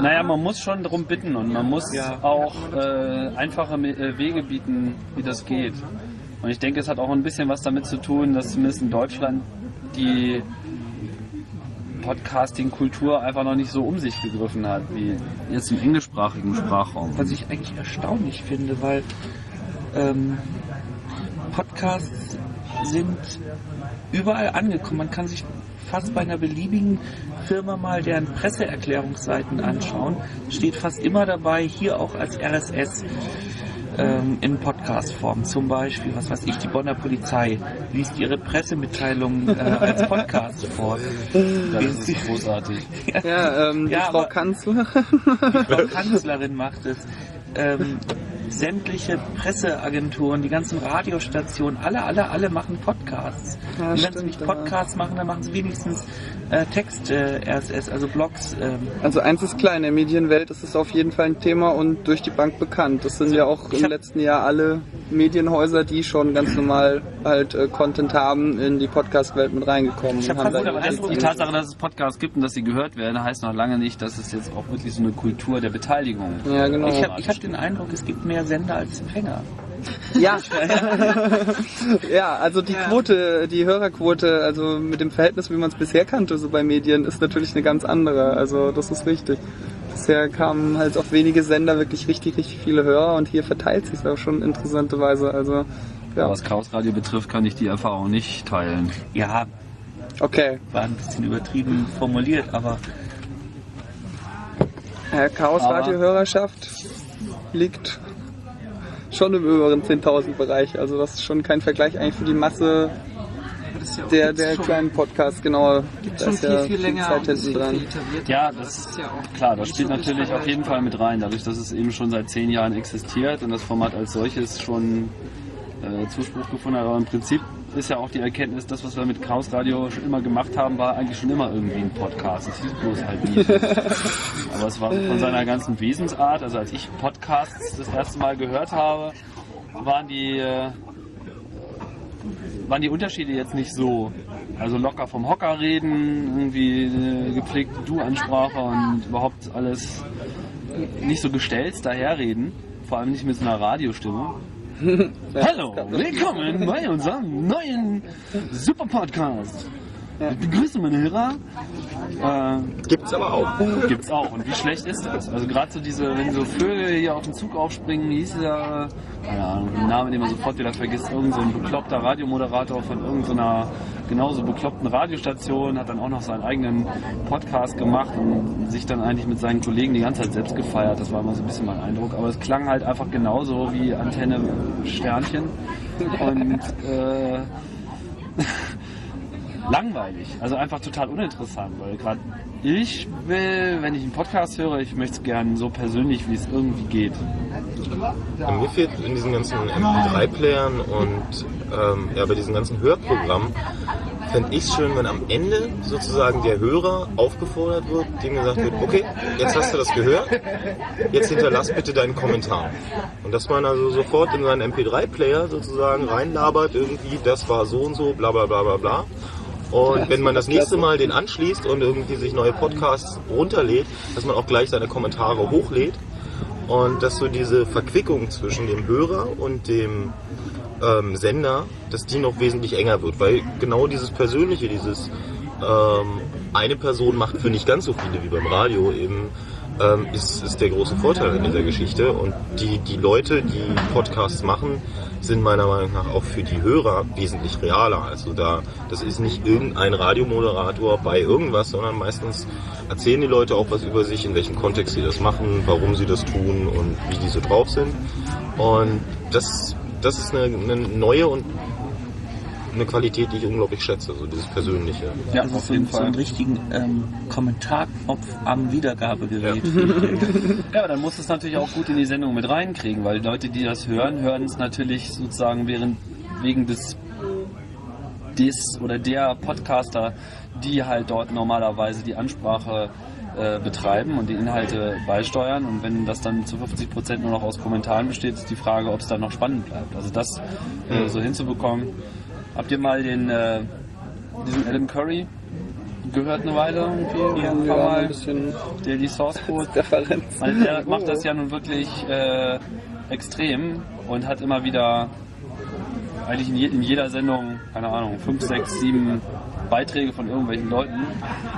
Naja, man muss schon darum bitten und man muss auch äh, einfache äh, Wege bieten, wie das geht. Und ich denke, es hat auch ein bisschen was damit zu tun, dass zumindest in Deutschland die Podcasting-Kultur einfach noch nicht so um sich gegriffen hat, wie jetzt im englischsprachigen Sprachraum. Was ich eigentlich erstaunlich finde, weil ähm, Podcasts sind überall angekommen. Man kann sich fast bei einer beliebigen Firma mal deren Presseerklärungsseiten anschauen. Steht fast immer dabei, hier auch als RSS ähm, in Podcast-Form. Zum Beispiel, was weiß ich, die Bonner Polizei liest ihre Pressemitteilungen äh, als Podcast vor. Das ist großartig. Ja, ähm, die Ja, Frau aber- Kanzler. Frau Kanzlerin macht es. Ähm, sämtliche Presseagenturen, die ganzen Radiostationen, alle, alle, alle machen Podcasts. Ja, und wenn sie nicht ja. Podcasts machen, dann machen sie wenigstens äh, Text äh, also Blogs. Ähm, Also eins ist klar, in der Medienwelt ist es auf jeden Fall ein Thema und durch die Bank bekannt. Das sind ja auch im letzten Jahr alle Medienhäuser, die schon ganz normal halt äh, Content haben, in die Podcast-Welt mit reingekommen. Ich hab und haben vermutet, da aber das- Die. Tatsache, dass es Podcasts gibt und dass sie gehört werden, heißt noch lange nicht, dass es jetzt auch wirklich so eine Kultur der Beteiligung Ja, genau. ich habe hab den Eindruck, es gibt mehr Sender als Empfänger. Ja. ja, also die Quote, die Hörerquote, also mit dem Verhältnis, wie man es bisher kannte, so bei Medien, ist natürlich eine ganz andere. Also das ist richtig. Bisher kamen halt auf wenige Sender wirklich richtig, richtig viele Hörer und hier verteilt sich auch schon interessanterweise. Also ja, Was Chaos Radio betrifft, kann ich die Erfahrung nicht teilen. Ja, okay. war ein bisschen übertrieben formuliert, aber Ja, Chaos-Radio-Hörerschaft liegt schon im oberen 10.000 Bereich. Also das ist schon kein Vergleich eigentlich für die Masse ja der, der kleinen Podcasts. Genau, gibt da schon ist viel, ja viel länger Zeit dran. Ja, das ist ja auch Klar, das spielt natürlich auf jeden. Fall mit rein, dadurch, dass es eben schon seit zehn Jahren existiert und das Format als solches schon äh, Zuspruch gefunden hat. Aber im Prinzip ist ja auch die Erkenntnis, das, was wir mit Chaos Radio schon immer gemacht haben, war eigentlich schon immer irgendwie ein Podcast. Es hieß bloß halt nie. Aber es war von seiner ganzen Wesensart, also als ich Podcasts das erste Mal gehört habe, waren die, äh, waren die Unterschiede jetzt nicht so. Also locker vom Hocker reden, irgendwie äh, gepflegte Du-Ansprache und überhaupt alles nicht so gestelzt daherreden. Vor allem nicht mit so einer Radiostimme. Hallo, willkommen bei unserem neuen Super Podcast. Ich begrüße meine Hörer. Äh, Gibt's aber auch. Gibt's auch. Und wie schlecht ist das? Also gerade so diese, wenn so Vögel hier auf den Zug aufspringen, wie hieß dieser, keine Ahnung, den Namen, den man sofort wieder vergisst, irgend so ein bekloppter Radiomoderator von irgendeiner genauso bekloppten Radiostation, hat dann auch noch seinen eigenen Podcast gemacht und sich dann eigentlich mit seinen Kollegen die ganze Zeit selbst gefeiert. Das war immer so ein bisschen mein Eindruck. Aber es klang halt einfach genauso wie Antenne Sternchen. Und äh, langweilig, also einfach total uninteressant, weil gerade ich will, wenn ich einen Podcast höre, ich möchte es gern so persönlich, wie es irgendwie geht. Ja, mir fehlt in diesen ganzen MP3-Playern und ähm, ja, bei diesen ganzen Hörprogrammen fände ich es schön, wenn am Ende sozusagen der Hörer aufgefordert wird, dem gesagt wird, okay, jetzt hast du das gehört, jetzt hinterlass bitte deinen Kommentar. Und dass man also sofort in seinen MP3-Player sozusagen reinlabert, irgendwie, das war so und so, bla bla bla bla bla. Und wenn man das nächste Mal den anschließt und irgendwie sich neue Podcasts runterlädt, dass man auch gleich seine Kommentare hochlädt und dass so diese Verquickung zwischen dem Hörer und dem ähm, Sender, dass die noch wesentlich enger wird, weil genau dieses Persönliche, dieses ähm, eine Person macht für nicht ganz so viele wie beim Radio eben, ähm, ist, ist der große Vorteil in dieser Geschichte und die, die Leute, die Podcasts machen, sind meiner Meinung nach auch für die Hörer wesentlich realer. Also da, das ist nicht irgendein Radiomoderator bei irgendwas, sondern meistens erzählen die Leute auch was über sich, in welchem Kontext sie das machen, warum sie das tun und wie die so drauf sind. Und das, das ist eine, eine neue und eine Qualität, die ich unglaublich schätze, so dieses Persönliche. Ja, also so, so einen richtigen ähm, Kommentarknopf am Wiedergabegerät. Ja, aber dann muss es natürlich auch gut in die Sendung mit reinkriegen, weil Leute, die das hören, hören es natürlich sozusagen während, wegen des, des oder der Podcaster, die halt dort normalerweise die Ansprache äh, betreiben und die Inhalte beisteuern. Und wenn das dann zu 50 Prozent nur noch aus Kommentaren besteht, ist die Frage, ob es dann noch spannend bleibt. Also das äh, so hinzubekommen. Habt ihr mal den äh, diesen Adam Curry gehört eine Weile irgendwie? Ja, Ein paar Mal. ein bisschen Der die Source Code Referenz. also der macht das ja nun wirklich äh, extrem und hat immer wieder eigentlich in, je, in jeder Sendung, keine Ahnung, fünf, sechs, sieben Beiträge von irgendwelchen Leuten.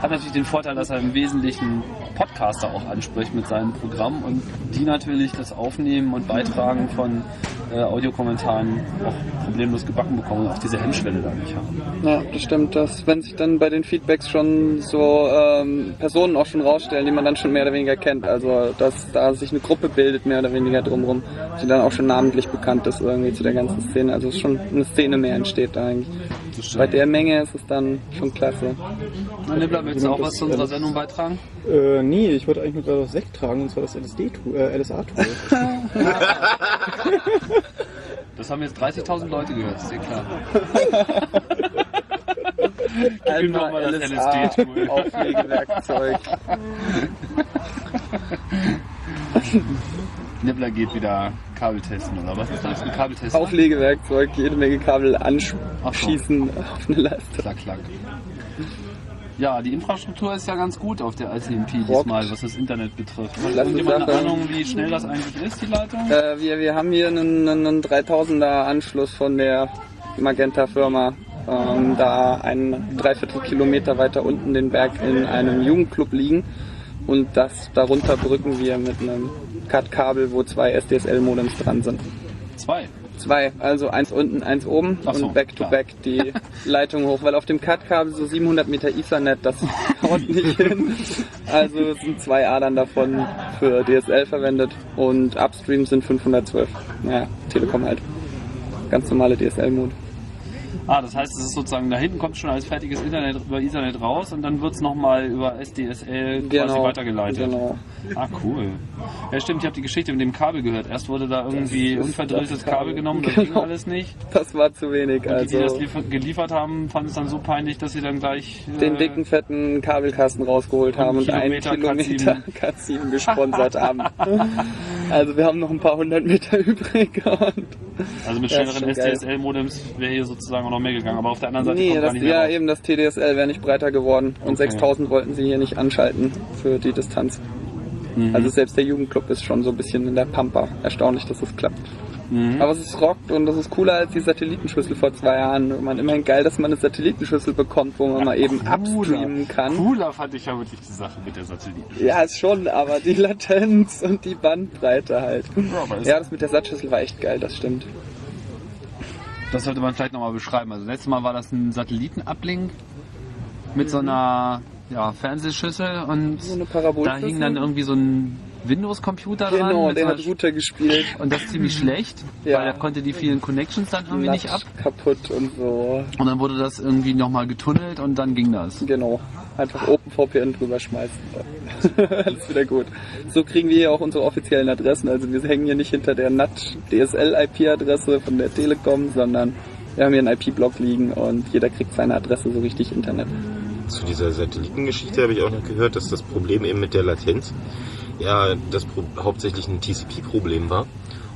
Hat natürlich den Vorteil, dass er im Wesentlichen Podcaster auch anspricht mit seinem Programm und die natürlich das Aufnehmen und Beitragen von äh, Audiokommentaren auch problemlos gebacken bekommen und auch diese Hemmschwelle da nicht haben. Ja, das stimmt. Dass, wenn sich dann bei den Feedbacks schon so ähm, Personen auch schon rausstellen, die man dann schon mehr oder weniger kennt. Also dass da sich eine Gruppe bildet, mehr oder weniger drumherum, die dann auch schon namentlich bekannt ist irgendwie zu der ganzen Szene. Also schon eine Szene mehr entsteht da eigentlich. Bei der Menge ist es dann schon klasse. Na, Nibbler, möchtest du auch was zu unserer Sendung beitragen? Äh, nee, ich wollte eigentlich nur gerade das Sekt tragen, und zwar das LSD-Tool, äh, LSA-Tool. Das haben jetzt 30.000 Leute gehört, ist dir klar. Einmal noch mal das LSD-Tool. Auflegewerkzeug. Nibbler geht wieder Kabel testen, oder was ist das? Ein Kabeltest? Auflegewerkzeug, jede Menge Kabel anschießen auf eine Leiste. Klack, klack. Ja, die Infrastruktur ist ja ganz gut auf der ICMP diesmal, was das Internet betrifft. Hat irgendjemand eine. Ahnung, wie schnell das eigentlich ist, die Leitung? Äh, wir, wir haben hier einen, einen 3000er Anschluss von der Magenta-Firma. Ähm, da einen Dreiviertel Kilometer weiter unten den Berg in einem Jugendclub liegen. Und das darunter brücken wir mit einem CAT-Kabel, wo zwei SDSL-Modems dran sind. Zwei. Zwei, also eins unten, eins oben so, und back to klar. back die Leitung hoch, weil auf dem CAT-Kabel so 700 Meter Ethernet, das haut nicht hin. Also sind zwei Adern davon für DSL verwendet und upstream sind 512. Naja, Telekom halt. Ganz normale DSL-Mode. Ah, das heißt, es ist sozusagen, da hinten kommt schon als fertiges Internet über Ethernet raus und dann wird es nochmal über SDSL quasi weitergeleitet. Genau. Ah, cool. Ja, stimmt, ich habe die Geschichte mit dem Kabel gehört. Erst wurde da irgendwie unverdrilltes das Kabel. Kabel genommen, das ging Genau. alles nicht. Das war zu wenig. Und die, die das Also liefer- geliefert haben, fanden es dann so peinlich, dass sie dann gleich... äh, den dicken, fetten Kabelkasten rausgeholt haben und einen Kilometer K7 gesponsert haben. Also wir haben noch ein paar hundert Meter übrig. Und Also mit schnelleren. SDSL-Modems wäre hier sozusagen auch noch mehr gegangen, aber auf der anderen Seite Nee, kommt das, ja raus. eben das TDSL wäre nicht breiter geworden und Okay. 6000 wollten sie hier nicht anschalten für die Distanz. Mhm. Also selbst der Jugendclub ist schon so ein bisschen in der Pampa. Erstaunlich, dass es klappt. Mhm. Aber es ist rockt und das ist cooler als die Satellitenschüssel vor zwei Jahren. Man immerhin geil, dass man eine Satellitenschüssel bekommt, wo man mal eben upstreamen kann. Cooler fand ich ja wirklich die Sache mit der Satelliten. Ja, ist schon, aber die Latenz und die Bandbreite halt. ist- Ja, das mit der Satschüssel war echt geil, das stimmt. Das sollte man vielleicht nochmal beschreiben. Also letztes Mal war das ein Satellitenablink mit so einer ja, Fernsehschüssel und So da hing dann irgendwie so ein Windows-Computer dran. Genau, mit der hat Router gespielt. und das ziemlich schlecht, Ja. weil er konnte die vielen Connections dann irgendwie nicht ab. Kaputt und so. Und dann wurde das irgendwie nochmal getunnelt und dann ging das. Genau. Einfach OpenVPN drüber schmeißen. Alles wieder gut. So kriegen wir hier auch unsere offiziellen Adressen. Also wir hängen hier nicht hinter der NAT DSL IP-Adresse von der Telekom, sondern wir haben hier einen IP-Block liegen und jeder kriegt seine Adresse so richtig Internet. Zu dieser Satellitengeschichte habe ich auch noch gehört, dass das Problem eben mit der Latenz ja das hauptsächlich ein TCP-Problem war.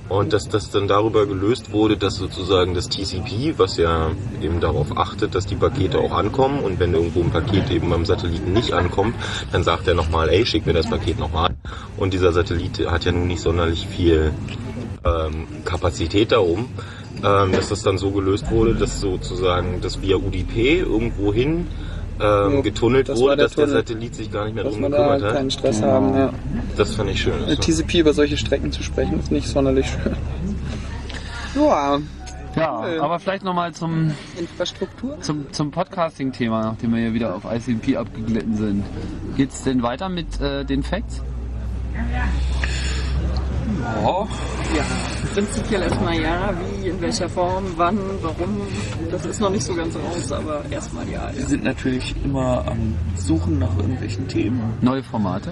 Und dass das dann darüber gelöst wurde, dass sozusagen das TCP, was ja eben darauf achtet, dass die Pakete auch ankommen und wenn irgendwo ein Paket eben beim Satelliten nicht ankommt, dann sagt er nochmal, ey, schick mir das Paket nochmal. Und dieser Satellit hat ja nun nicht sonderlich viel ähm, Kapazität da oben, ähm, dass das dann so gelöst wurde, dass sozusagen das via UDP irgendwo hin ähm, Ja, getunnelt das wurde, der dass der Tunnel. Satellit sich gar nicht mehr Dass drum da gekümmert keinen hat. Stress haben. Ja. Das fand ich schön. Mit TCP über solche Strecken zu sprechen, ist nicht sonderlich schön. Ja, Ja, Cool. aber vielleicht nochmal zum, Infrastruktur. zum, zum Podcasting-Thema, nachdem wir hier wieder auf ICMP abgeglitten sind. Geht's denn weiter mit äh, den Facts? Ja, prinzipiell erstmal ja. Wie, in welcher Form, wann, warum, das ist noch nicht so ganz raus, aber erstmal ja. Wir sind natürlich immer am Suchen nach irgendwelchen Themen Neue Formate?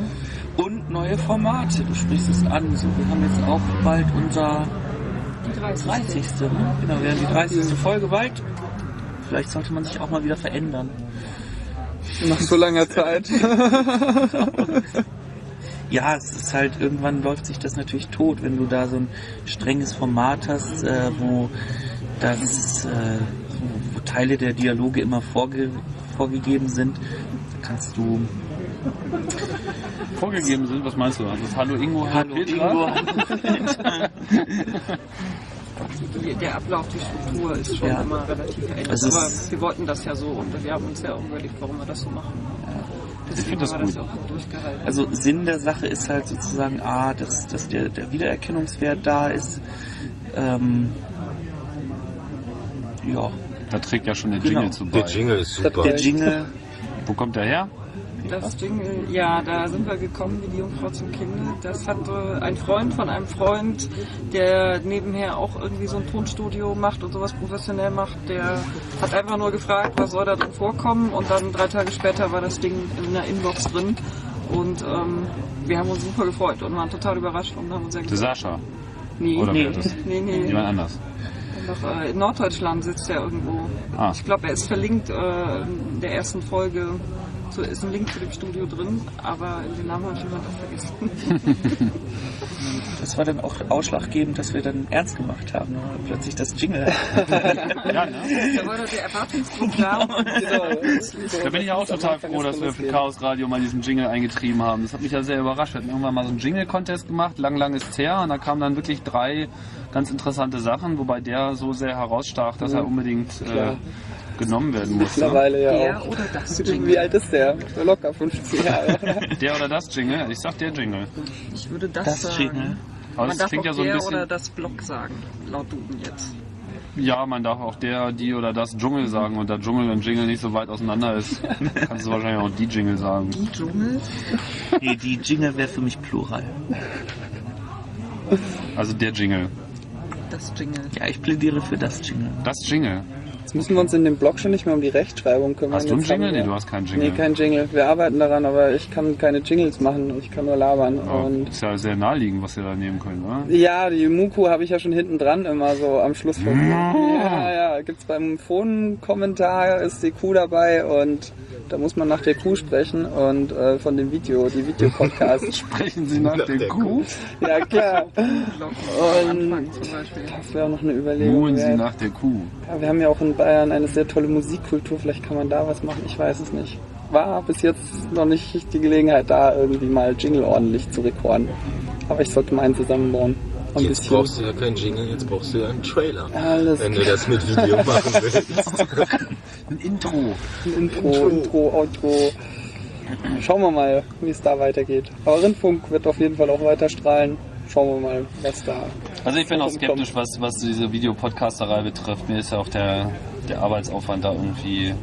und neue Formate. Du sprichst es an. So, wir haben jetzt auch bald unser 30. Ne? Genau, wir haben die 30. Folge bald. Vielleicht sollte man sich auch mal wieder verändern. Nach so langer Zeit. Ja, es ist halt, irgendwann läuft sich das natürlich tot, wenn du da so ein strenges Format hast, äh, wo das, äh, wo, wo Teile der Dialoge immer vorge vorgegeben sind. Da kannst du Vorgegeben sind, was meinst du? Also das Hallo Ingo, Hallo Petra? Ingo. Der Ablauf, die Struktur ist schon Ja. immer relativ ähnlich. Also aber wir wollten das ja so und wir haben uns ja auch überlegt, warum wir das so machen. Deswegen find das gut. Also Sinn der Sache ist halt sozusagen, A, dass, dass der, der Wiedererkennungswert da ist. Ähm, ja, Da trägt ja schon der Jingle Genau. zu bei. Der Jingle ist super. der Jingle, Wo kommt der her? Das Jingle, ja, da sind wir gekommen wie die Jungfrau zum Kinde. Das hatte ein Freund von einem Freund, der nebenher auch irgendwie so ein Tonstudio macht und sowas professionell macht. Der hat einfach nur gefragt, was soll da drin vorkommen und dann drei Tage später war das Ding in der Inbox drin und ähm, wir haben uns super gefreut und waren total überrascht und haben uns sehr Der gefreut. Sascha. Nee, Oder nee, nee, nee. Jemand anders. Äh, in Norddeutschland sitzt er irgendwo. Ah. Ich glaube, er ist verlinkt äh, in der ersten Folge. So ist ein Link zu dem Studio drin, aber den Namen habe ich immer noch vergessen. Das war dann auch ausschlaggebend, dass wir dann ernst gemacht haben. ne? Plötzlich das Jingle. Ja, ne? da war doch der Erwartungsdruck da. Genau. Da bin ich auch total froh, dass wir für Chaos Radio mal diesen Jingle eingetrieben haben. Das hat mich ja sehr überrascht. Wir hatten irgendwann mal so einen Jingle-Contest gemacht, lang, lang ist es her. Und da kamen dann wirklich drei ganz interessante Sachen, wobei der so sehr herausstach, dass er unbedingt äh, genommen werden musste. Mittlerweile ja der auch. oder das Wie Jingle? alt ist der? Locker 15 Jahre. Der oder das Jingle? Ich sag der Jingle. Ich würde das, Das sagen. Jingle. Aber Man das darf klingt auch ja so ein der oder bisschen. das Blog sagen, laut Duden jetzt. Ja, man darf auch der, die oder das Dschungel sagen. Und da Dschungel und Jingle nicht so weit auseinander ist, kannst du wahrscheinlich auch die Jingle sagen. Die Dschungel? Nee, die Jingle wäre für mich plural. Also der Jingle. Das Jingle. Ja, ich plädiere für das Jingle. Das Jingle. Jetzt müssen wir uns in dem Blog schon nicht mehr um die Rechtschreibung kümmern. Hast du einen Jetzt Jingle? wir- Nee, du hast keinen Jingle. Nee, kein Jingle. Wir arbeiten daran, aber ich kann keine Jingles machen. Ich kann nur labern. Oh, Und ist ja sehr naheliegend, was wir da nehmen können, oder? ja, die Muku habe ich ja schon hinten dran immer so am Schluss von. Ja, ja, gibt's beim Phone-Kommentar ist die Kuh dabei und da muss man nach der Kuh sprechen und äh, von dem Video, die Videopodcasts. Sprechen Sie nach, Nach der, der Kuh? ja, klar. Und das wäre auch noch eine Überlegung. Muhen Sie nach der Kuh. Ja, wir haben ja auch in Bayern eine sehr tolle Musikkultur. Vielleicht kann man da was machen. Ich weiß es nicht. War bis jetzt noch nicht die Gelegenheit, da irgendwie mal Jingle ordentlich zu rekorden. Aber ich sollte meinen zusammenbauen. Ein Jetzt bisschen. brauchst du ja keinen Jingle, jetzt brauchst du ja einen Trailer. Alles Wenn du das mit Video machen willst. Ein Intro. ein Intro, Intro, Outro. Schauen wir mal, wie es da weitergeht. Aber Rindfunk wird auf jeden Fall auch weiter strahlen. Schauen wir mal, was da. Also ich bin auch Kommt. skeptisch, was, was diese Videopodcasterei betrifft. Mir ist ja auch der, der Arbeitsaufwand da irgendwie...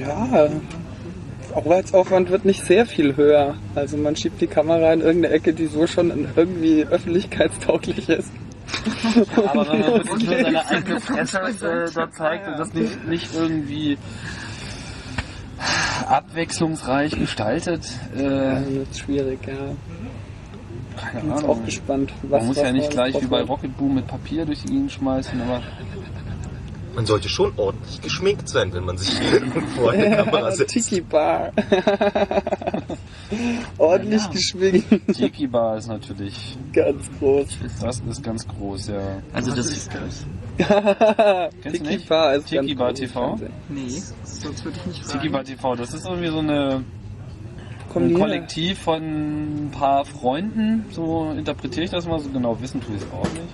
Ja, Arbeitsaufwand wird nicht sehr viel höher. Also man schiebt die Kamera in irgendeine Ecke, die so schon irgendwie öffentlichkeitstauglich ist. Aber wenn man wirklich nur seine eigene Fresse äh, da zeigt und das nicht, nicht irgendwie abwechslungsreich gestaltet, äh, Dann wird's schwierig, ja. keine Bin Ahnung. auch gespannt, was Man muss ja nicht gleich wie bei wird. Rocket Boom mit Papier durch die Gegend schmeißen, aber Man sollte schon ordentlich geschminkt sein, wenn man sich vor der Kamera setzt. Tiki Bar. Ordentlich geschwingt. Tiki Bar ist natürlich, Ganz groß. das ist ganz groß, ja. Also das ist das. Kennst du Tiki nicht? Bar ist Tiki ganz Bar TV? Nee, sonst würde ich nicht Tiki fragen. Bar TV, das ist irgendwie so eine ein? Kollektiv von ein paar Freunden, so interpretiere ich das mal, so genau wissen tue ich es auch nicht.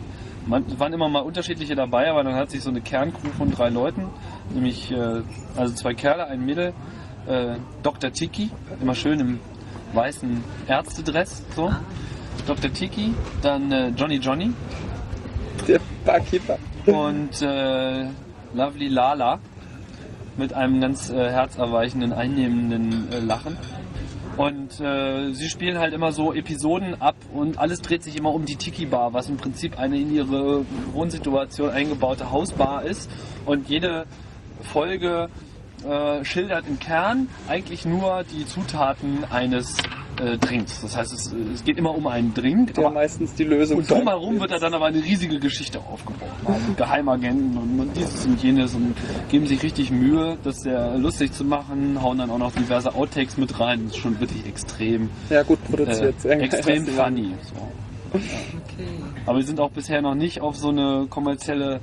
Man, es waren immer mal unterschiedliche dabei, aber dann hat sich so eine Kerncrew von drei Leuten, nämlich äh, also zwei Kerle, ein Mädel, äh, Dr. Tiki, immer schön im weißen Ärztedress, so. Dr. Tiki, dann äh, Johnny Johnny Der Barkeeper. und äh, Lovely Lala mit einem ganz äh, herzerweichenden, einnehmenden äh, Lachen. Und äh, sie spielen halt immer so Episoden ab und alles dreht sich immer um die Tiki Bar, was im Prinzip eine in ihre Wohnsituation eingebaute Hausbar ist. Und jede Folge äh, schildert im Kern eigentlich nur die Zutaten eines äh, Drinks. Das heißt, es, es geht immer um einen Drink, Der aber meistens die Lösung und drumherum wird da dann aber eine riesige Geschichte aufgebaut. Geheimagenten und, und dieses und jenes und geben sich richtig Mühe, das sehr lustig zu machen, hauen dann auch noch diverse Outtakes mit rein. Das ist schon wirklich extrem, Ja, gut äh, produziert. Sehr geil, extrem funny. So. Okay. Aber wir sind auch bisher noch nicht auf so eine kommerzielle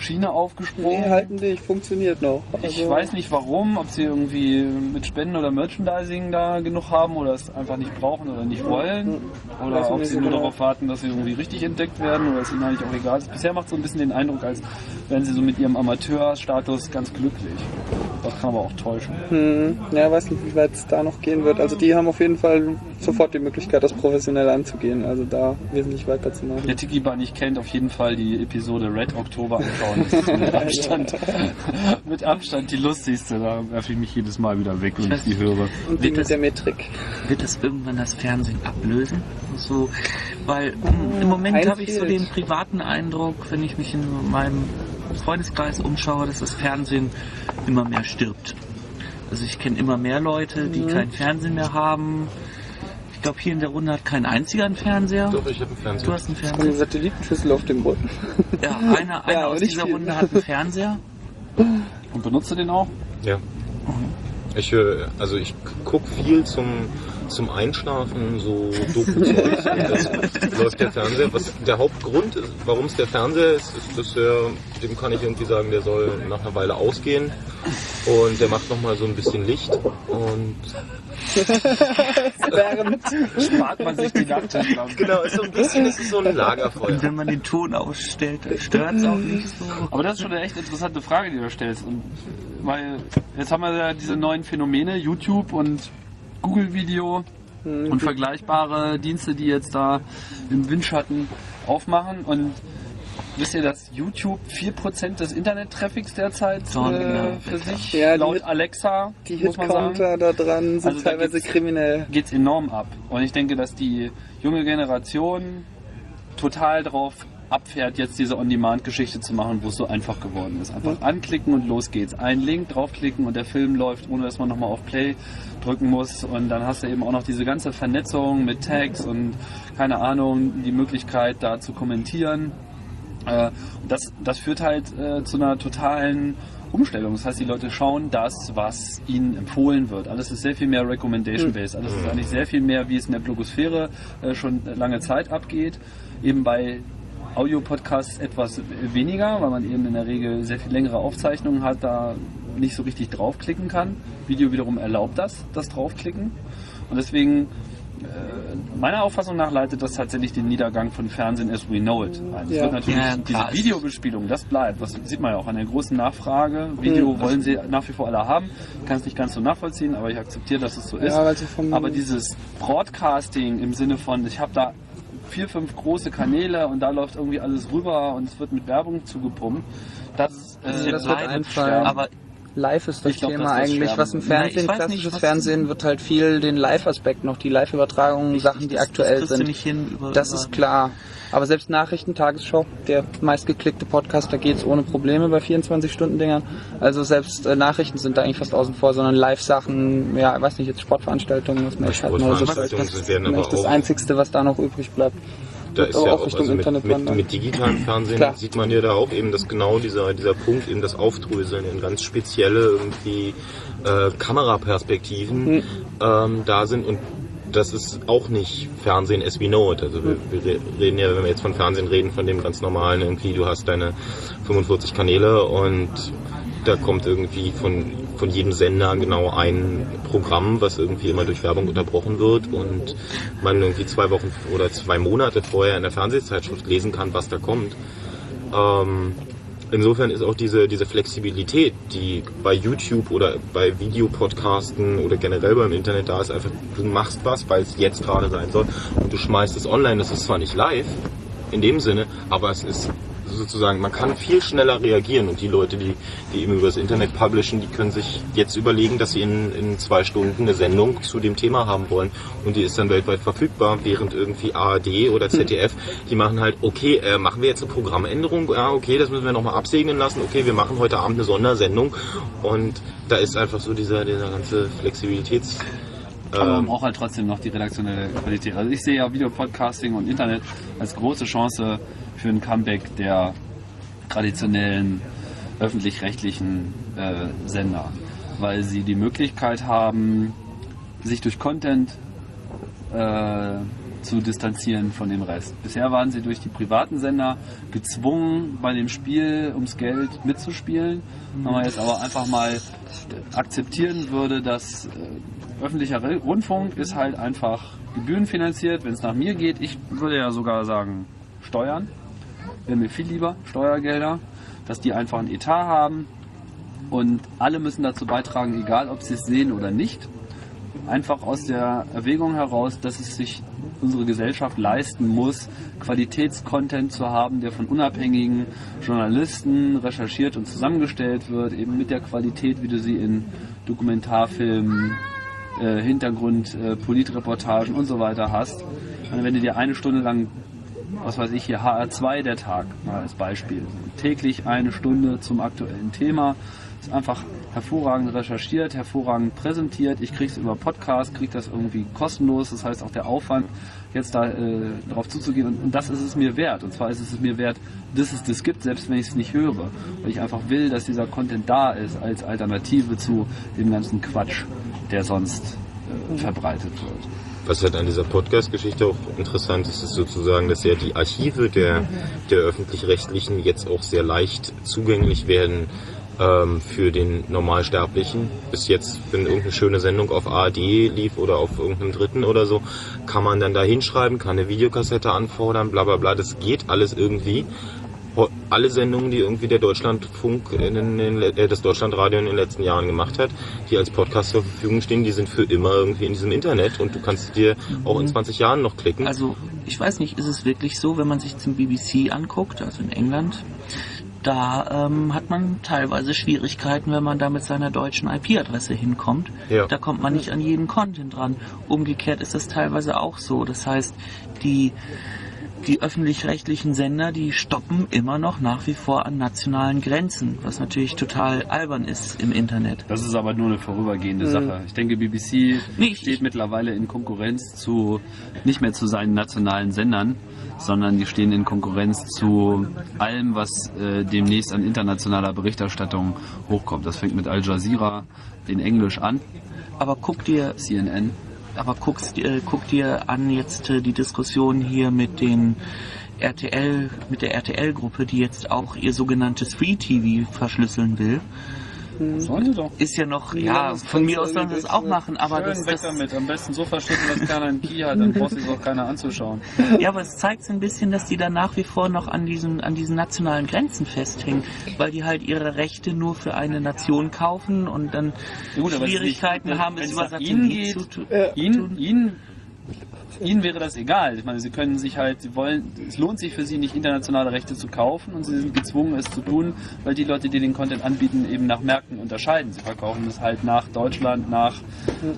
Schiene aufgesprungen. Nee, halten die, funktioniert noch. Ich Also, weiß nicht warum, ob sie irgendwie mit Spenden oder Merchandising da genug haben oder es einfach nicht brauchen oder nicht wollen. Weiß Oder ich ob sie nur genau. darauf warten, dass sie irgendwie richtig entdeckt werden oder es ihnen eigentlich auch egal ist. Bisher macht es so ein bisschen den Eindruck, als wären sie so mit ihrem Amateurstatus ganz glücklich. Das kann aber auch täuschen. Hm, ja, weiß nicht, wie weit es da noch gehen wird. Also die haben auf jeden Fall sofort die Möglichkeit, das professionell anzugehen, also da wesentlich weiterzumachen. Wer Tiki-Bar nicht kennt, auf jeden Fall die Episode Red Oktober anschauen. Das ist mit Abstand, mit Abstand die lustigste. Da werfe ich mich jedes Mal wieder weg, wenn ich die höre. Und Wird mit das- der Metrik. Wird das irgendwann das Fernsehen ablösen? So, weil mm, im Moment habe ich so den privaten Eindruck, wenn ich mich in meinem Freundeskreis umschaue, dass das Fernsehen immer mehr stirbt. Also ich kenne immer mehr Leute, die kein Fernsehen mehr haben. Ich glaube, hier in der Runde hat kein einziger einen Fernseher. Doch, ich habe einen Du Fernseher. hast einen Eine Fernseher. Satellitenschüssel auf dem Boden. Ja, einer, einer Ja, aus dieser viel. Runde hat einen Fernseher. Und benutzt du den auch? Ja. Ich höre, also ich gucke viel zum, zum Einschlafen, so Doku-Zeug. Das läuft der Fernseher. Was der Hauptgrund ist, warum es der Fernseher ist, ist, dass er, dem kann ich irgendwie sagen, der soll nach einer Weile ausgehen. Und der macht nochmal so ein bisschen Licht. Und Während Spart man sich die Nachttischlampe. genau, ist so ein bisschen, das ist so ein Lagerfeuer. Und wenn man den Ton ausstellt, dann stört es auch nicht so. Aber das ist schon eine echt interessante Frage, die du stellst. Und weil jetzt haben wir ja diese neuen Phänomene, YouTube und Google Video und vergleichbare Dienste, die jetzt da im Windschatten aufmachen. Und wisst ihr, dass YouTube 4% des Internet-Traffics derzeit äh, für sich Ja, laut Hit- Alexa, die muss man sagen, da dran sind Also da teilweise geht's- kriminell. geht's enorm ab. Und ich denke, dass die junge Generation total drauf abfährt, jetzt diese On-Demand-Geschichte zu machen, wo es so einfach geworden ist. Einfach anklicken und los geht's. Ein Link draufklicken und der Film läuft, ohne dass man nochmal auf Play drücken muss. Und dann hast du eben auch noch diese ganze Vernetzung mit Tags und keine Ahnung, die Möglichkeit da zu kommentieren. Äh, und das, das führt halt äh, zu einer totalen Umstellung. Das heißt, die Leute schauen das, was ihnen empfohlen wird. Alles ist sehr viel mehr Recommendation-based. Alles ist eigentlich sehr viel mehr, wie es in der Blogosphäre äh, schon lange Zeit abgeht. Eben bei Audio-Podcasts etwas weniger, weil man eben in der Regel sehr viel längere Aufzeichnungen hat, da nicht so richtig draufklicken kann. Video wiederum erlaubt das, das draufklicken. Und deswegen äh, meiner Auffassung nach leitet das tatsächlich den Niedergang von Fernsehen as we know it ein. Es Ja. wird natürlich Ja, diese. Videobespielung, das bleibt. Das sieht man ja auch an der großen Nachfrage. Video Mhm. wollen sie nach wie vor alle haben. Ich kann es nicht ganz so nachvollziehen, aber ich akzeptiere, dass es so ist. Ja, aber dieses Broadcasting im Sinne von, ich habe da vier, fünf große Kanäle und da läuft irgendwie alles rüber und es wird mit Werbung zugepumpt, das, äh, das wird einfallen. Aber Live ist das glaub, Thema das eigentlich. Was im. Nein, Fernsehen, nicht, klassisches was- Fernsehen wird halt viel den Live-Aspekt noch, die Live-Übertragungen, Sachen, die das, aktuell sind. nicht hin über, Das über ist klar. Aber selbst Nachrichten, Tagesschau, der meistgeklickte Podcast, da geht's ohne Probleme bei 24-Stunden-Dingern. Also selbst äh, Nachrichten sind da eigentlich fast außen vor, sondern Live-Sachen, ja, ich weiß nicht, jetzt Sportveranstaltungen, was man halt nur so Sportveranstaltungen das ist vielleicht das auch- Einzigste, was da noch übrig bleibt. Da ist ja auch Richtung also mit, Internet mit, mit digitalem Fernsehen Klar. sieht man ja da auch eben, dass genau dieser, dieser Punkt, eben das Aufdröseln in ganz spezielle irgendwie äh, Kameraperspektiven Hm. ähm, da sind und das ist auch nicht Fernsehen as we know it. Also wir, wir re- reden ja, wenn wir jetzt von Fernsehen reden, von dem ganz normalen irgendwie, du hast deine 45 Kanäle und da kommt irgendwie von, von jedem Sender genau ein Programm, was irgendwie immer durch Werbung unterbrochen wird und man irgendwie zwei Wochen oder zwei Monate vorher in der Fernsehzeitschrift lesen kann, was da kommt. Ähm, insofern ist auch diese, diese Flexibilität, die bei YouTube oder bei Videopodcasten oder generell beim Internet da ist, einfach, du machst was, weil es jetzt gerade sein soll und du schmeißt es online. Das ist zwar nicht live in dem Sinne, aber es ist sozusagen, man kann viel schneller reagieren und die Leute, die, die eben über das Internet publishen, die können sich jetzt überlegen, dass sie in, in zwei Stunden eine Sendung zu dem Thema haben wollen und die ist dann weltweit verfügbar, während irgendwie ARD oder ZDF, die machen halt, okay, äh, machen wir jetzt eine Programmänderung, ja, okay, das müssen wir nochmal absegnen lassen, okay, wir machen heute Abend eine Sondersendung. Und da ist einfach so dieser, dieser ganze Flexibilitäts... Aber man ähm, braucht halt trotzdem noch die redaktionelle Qualität. Also ich sehe ja Videopodcasting und Internet als große Chance für ein Comeback der traditionellen öffentlich-rechtlichen äh, Sender, weil sie die Möglichkeit haben, sich durch Content äh, zu distanzieren von dem Rest. Bisher waren sie durch die privaten Sender gezwungen, bei dem Spiel ums Geld mitzuspielen. Wenn man jetzt aber einfach mal akzeptieren würde, dass äh, öffentlicher Rundfunk ist halt einfach gebührenfinanziert, wenn es nach mir geht. Ich würde ja sogar sagen, Steuern. Wäre mir viel lieber, Steuergelder, dass die einfach einen Etat haben und alle müssen dazu beitragen, egal ob sie es sehen oder nicht. einfach aus der Erwägung heraus, dass es sich unsere Gesellschaft leisten muss, Qualitätscontent zu haben, der von unabhängigen Journalisten recherchiert und zusammengestellt wird, eben mit der Qualität, wie du sie in Dokumentarfilmen, äh, Hintergrund, äh, Politreportagen und so weiter hast. Und wenn du dir eine Stunde lang, was weiß ich hier, HR2 der Tag, mal als Beispiel, täglich eine Stunde zum aktuellen Thema, ist einfach hervorragend recherchiert, hervorragend präsentiert. Ich kriege es über Podcast, kriege das irgendwie kostenlos. Das heißt auch der Aufwand, jetzt da äh, darauf zuzugehen. Und, und das ist es mir wert. Und zwar ist es mir wert, dass es das gibt, selbst wenn ich es nicht höre. Weil ich einfach will, dass dieser Content da ist als Alternative zu dem ganzen Quatsch, der sonst äh, verbreitet wird. Was halt an dieser Podcast-Geschichte auch interessant ist, ist sozusagen, dass ja die Archive der, der öffentlich-rechtlichen jetzt auch sehr leicht zugänglich werden ähm, für den Normalsterblichen. Bis jetzt, wenn irgendeine schöne Sendung auf ARD lief oder auf irgendeinem Dritten oder so, kann man dann da hinschreiben, kann eine Videokassette anfordern, bla bla bla. Das geht alles irgendwie. Alle Sendungen, die irgendwie der Deutschlandfunk, in den, in, äh, das Deutschlandradio in den letzten Jahren gemacht hat, die als Podcast zur Verfügung stehen, die sind für immer irgendwie in diesem Internet und du kannst dir auch in 20 Jahren noch klicken. Also, ich weiß nicht, ist es wirklich so, wenn man sich zum BBC anguckt, also in England, da ähm, hat man teilweise Schwierigkeiten, wenn man da mit seiner deutschen IP-Adresse hinkommt. Ja. Da kommt man nicht an jeden Content dran. Umgekehrt ist das teilweise auch so. Das heißt, die die öffentlich-rechtlichen Sender, die stoppen immer noch nach wie vor an nationalen Grenzen, was natürlich total albern ist im Internet. Das ist aber nur eine vorübergehende Sache. Ich denke, BBC Nee, ich- steht mittlerweile in Konkurrenz zu, nicht mehr zu seinen nationalen Sendern, sondern die stehen in Konkurrenz zu allem, was äh, demnächst an internationaler Berichterstattung hochkommt. Das fängt mit Al Jazeera in Englisch an, Aber guck dir CNN. Aber guckst, äh, guck dir an jetzt äh, die Diskussion hier mit den RTL, mit der RTL-Gruppe, die jetzt auch ihr sogenanntes Free TV verschlüsseln will. Sollen sie doch. Ist ja noch, ja, ist von mir aus sollen sie das irgendwie auch machen, aber Schön das, weg das, damit. Am besten so verschlüsseln, dass keiner einen Key hat, dann braucht sich auch keiner anzuschauen. ja, aber es zeigt so ein bisschen, dass die da nach wie vor noch an diesen, an diesen nationalen Grenzen festhängen, weil die halt ihre Rechte nur für eine Nation kaufen und dann Ja gut, es Schwierigkeiten nicht- haben, wenn es es über Satellit geht, zu tun. Ihnen, ihnen, ihnen wäre das egal. Ich meine, sie können sich halt, sie wollen, es lohnt sich für sie nicht internationale Rechte zu kaufen und sie sind gezwungen, es zu tun, weil die Leute, die den Content anbieten, eben nach Märkten unterscheiden. Sie verkaufen es halt nach Deutschland, nach,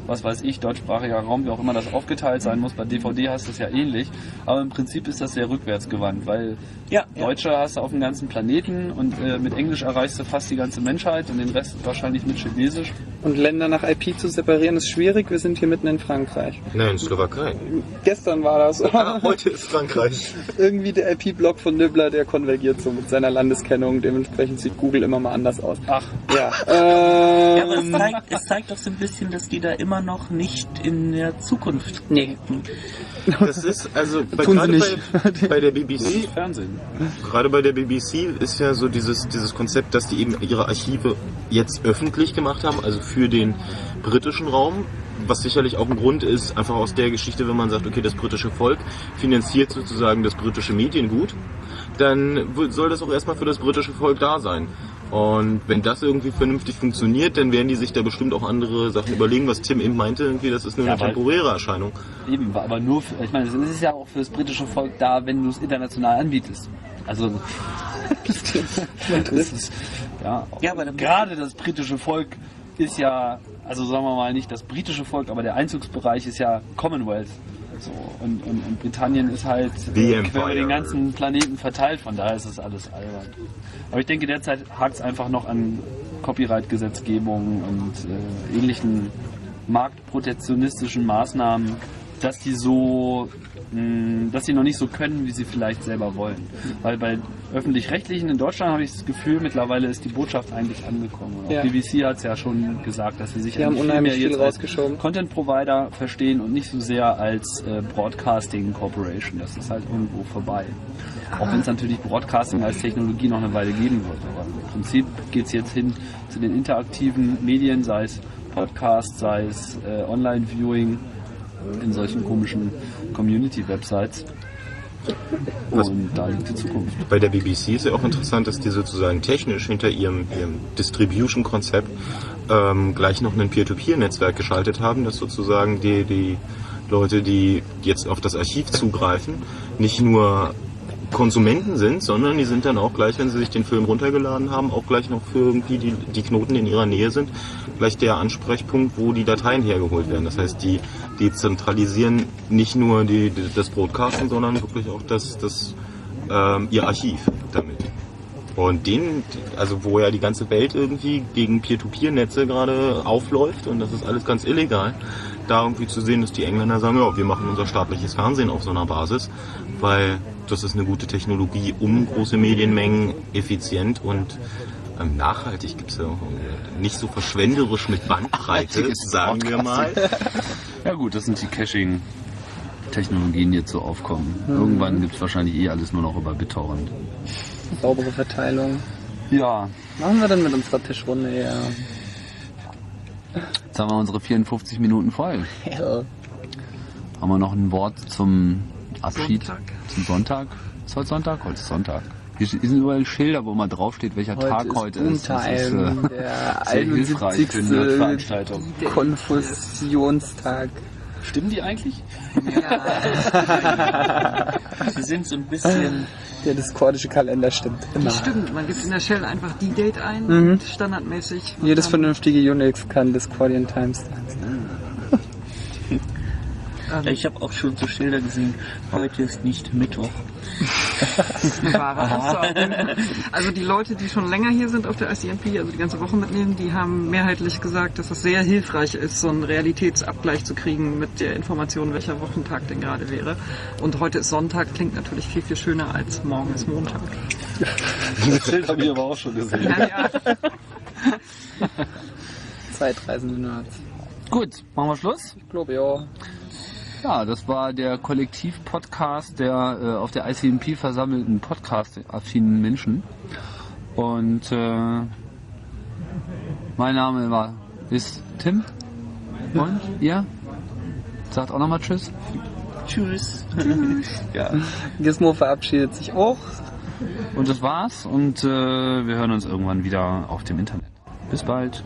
was weiß ich, deutschsprachiger Raum, wie auch immer das aufgeteilt sein muss. Bei DVD hast du es ja ähnlich. Aber im Prinzip ist das sehr rückwärtsgewandt, weil Ja, ja. Deutsche hast du auf dem ganzen Planeten und äh, mit Englisch erreichst du fast die ganze Menschheit und den Rest wahrscheinlich mit Chinesisch. Und Länder nach IP zu separieren ist schwierig. Wir sind hier mitten in Frankreich. Nein, Slowakei. Gestern war das. Heute ist Frankreich. Irgendwie der IP-Block von Nibbler, der konvergiert so mit seiner Landeskennung. Dementsprechend sieht Google immer mal anders aus. Ach, Ja. Ja, aber es Ähm, zeigt, es zeigt doch so ein bisschen, dass die da immer noch nicht in der Zukunft denken. Das ist also bei, gerade nicht. bei, bei der BBC Fernsehen. Gerade bei der BBC ist ja so dieses, dieses Konzept, dass die eben ihre Archive jetzt öffentlich gemacht haben, also für den britischen Raum, was sicherlich auch ein Grund ist, einfach aus der Geschichte, wenn man sagt, okay, das britische Volk finanziert sozusagen das britische Mediengut, dann soll das auch erstmal für das britische Volk da sein. Und wenn das irgendwie vernünftig funktioniert, dann werden die sich da bestimmt auch andere Sachen überlegen, was Tim eben meinte, irgendwie, das ist nur Ja, eine temporäre Erscheinung. Eben, aber nur für, ich meine, es ist ja auch für das britische Volk da, wenn du es international anbietest. Also, das ist, ja, Ja, aber gerade das britische Volk ist ja, also sagen wir mal nicht das britische Volk, aber der Einzugsbereich ist ja Commonwealth. So, und, und, und Britannien ist halt äh, quer über den ganzen Planeten verteilt, von daher ist es alles albern. Aber ich denke, derzeit hakt es einfach noch an Copyright-Gesetzgebung und äh, ähnlichen marktprotektionistischen Maßnahmen, dass die so, mh, dass die noch nicht so können, wie sie vielleicht selber wollen. Weil bei öffentlich-rechtlichen in Deutschland habe ich das Gefühl, mittlerweile ist die Botschaft eigentlich angekommen. Und auch Ja. BBC hat es ja schon gesagt, dass sie sich Die haben viel mehr viel jetzt als rausgeschoben. Content Provider verstehen und nicht so sehr als äh, Broadcasting Corporation. Das ist halt irgendwo vorbei. Auch wenn es natürlich Broadcasting als Technologie noch eine Weile geben wird. Aber im Prinzip geht es jetzt hin zu den interaktiven Medien, sei es Podcast, sei es äh, Online-Viewing in solchen komischen Community-Websites. Was- Und da liegt die Zukunft. Bei der BBC ist ja auch interessant, dass die sozusagen technisch hinter ihrem, ihrem Distribution-Konzept ähm, gleich noch ein Peer-to-Peer-Netzwerk geschaltet haben, dass sozusagen die, die Leute, die jetzt auf das Archiv zugreifen, nicht nur Konsumenten sind, sondern die sind dann auch gleich, wenn sie sich den Film runtergeladen haben, auch gleich noch für irgendwie die, die Knoten in ihrer Nähe sind, gleich der Ansprechpunkt, wo die Dateien hergeholt werden. Das heißt, die, die zentralisieren nicht nur die, die, das Broadcasten, sondern wirklich auch das, das, ähm, ihr Archiv damit. Und den, also wo ja die ganze Welt irgendwie gegen Peer-to-Peer-Netze gerade aufläuft und das ist alles ganz illegal, da irgendwie zu sehen, dass die Engländer sagen, ja, wir machen unser staatliches Fernsehen auf so einer Basis, weil das ist eine gute Technologie, um große Medienmengen effizient und ähm, nachhaltig gibt's ja auch äh, nicht so verschwenderisch mit Bandbreite, sagen wir mal. Ja gut, das sind die Caching-Technologien, die jetzt so aufkommen. Irgendwann gibt es wahrscheinlich eh alles nur noch über BitTorrent. Saubere Verteilung. Ja, Was machen wir denn mit unserer Tischrunde hier? Jetzt haben wir unsere 54 Minuten voll. Hell. Haben wir noch ein Wort zum Abschied? Sonntag. Zum Sonntag? Ist heute Sonntag? Heute ist Sonntag. Hier sind überall Schilder, wo mal draufsteht, welcher Tag heute ist. Das ist äh, der sehr hilfreich für eine 71. Veranstaltung. Konfusionstag. Stimmen die eigentlich? Sie sind so ein bisschen Der diskordische Kalender stimmt immer. Das stimmt, man gibt in der Shell einfach die Date ein, Mhm. und standardmäßig. Jedes vernünftige Unix kann Discordian Timestamps. Ja, ich habe auch schon so Schilder gesehen, heute ist nicht Mittwoch. wahre Aussage. Also die Leute, die schon länger hier sind auf der ICMP, also die ganze Woche mitnehmen, die haben mehrheitlich gesagt, dass es sehr hilfreich ist, so einen Realitätsabgleich zu kriegen mit der Information, welcher Wochentag denn gerade wäre. Und heute ist Sonntag, klingt natürlich viel, viel schöner als morgen ist Montag. Das Schild habe ich aber auch schon gesehen. Ja, ja. Zeitreisende Nerds. Gut, machen wir Schluss? Ich glaube, ja. Ja, das war der Kollektiv-Podcast der äh, auf der ICMP versammelten Podcast-affinen Menschen. Und äh, mein Name war ist Tim. Und ihr? Sagt auch nochmal Tschüss. Tschüss. Ja. Gizmo verabschiedet sich auch. Und das war's. Und äh, wir hören uns irgendwann wieder auf dem Internet. Bis bald.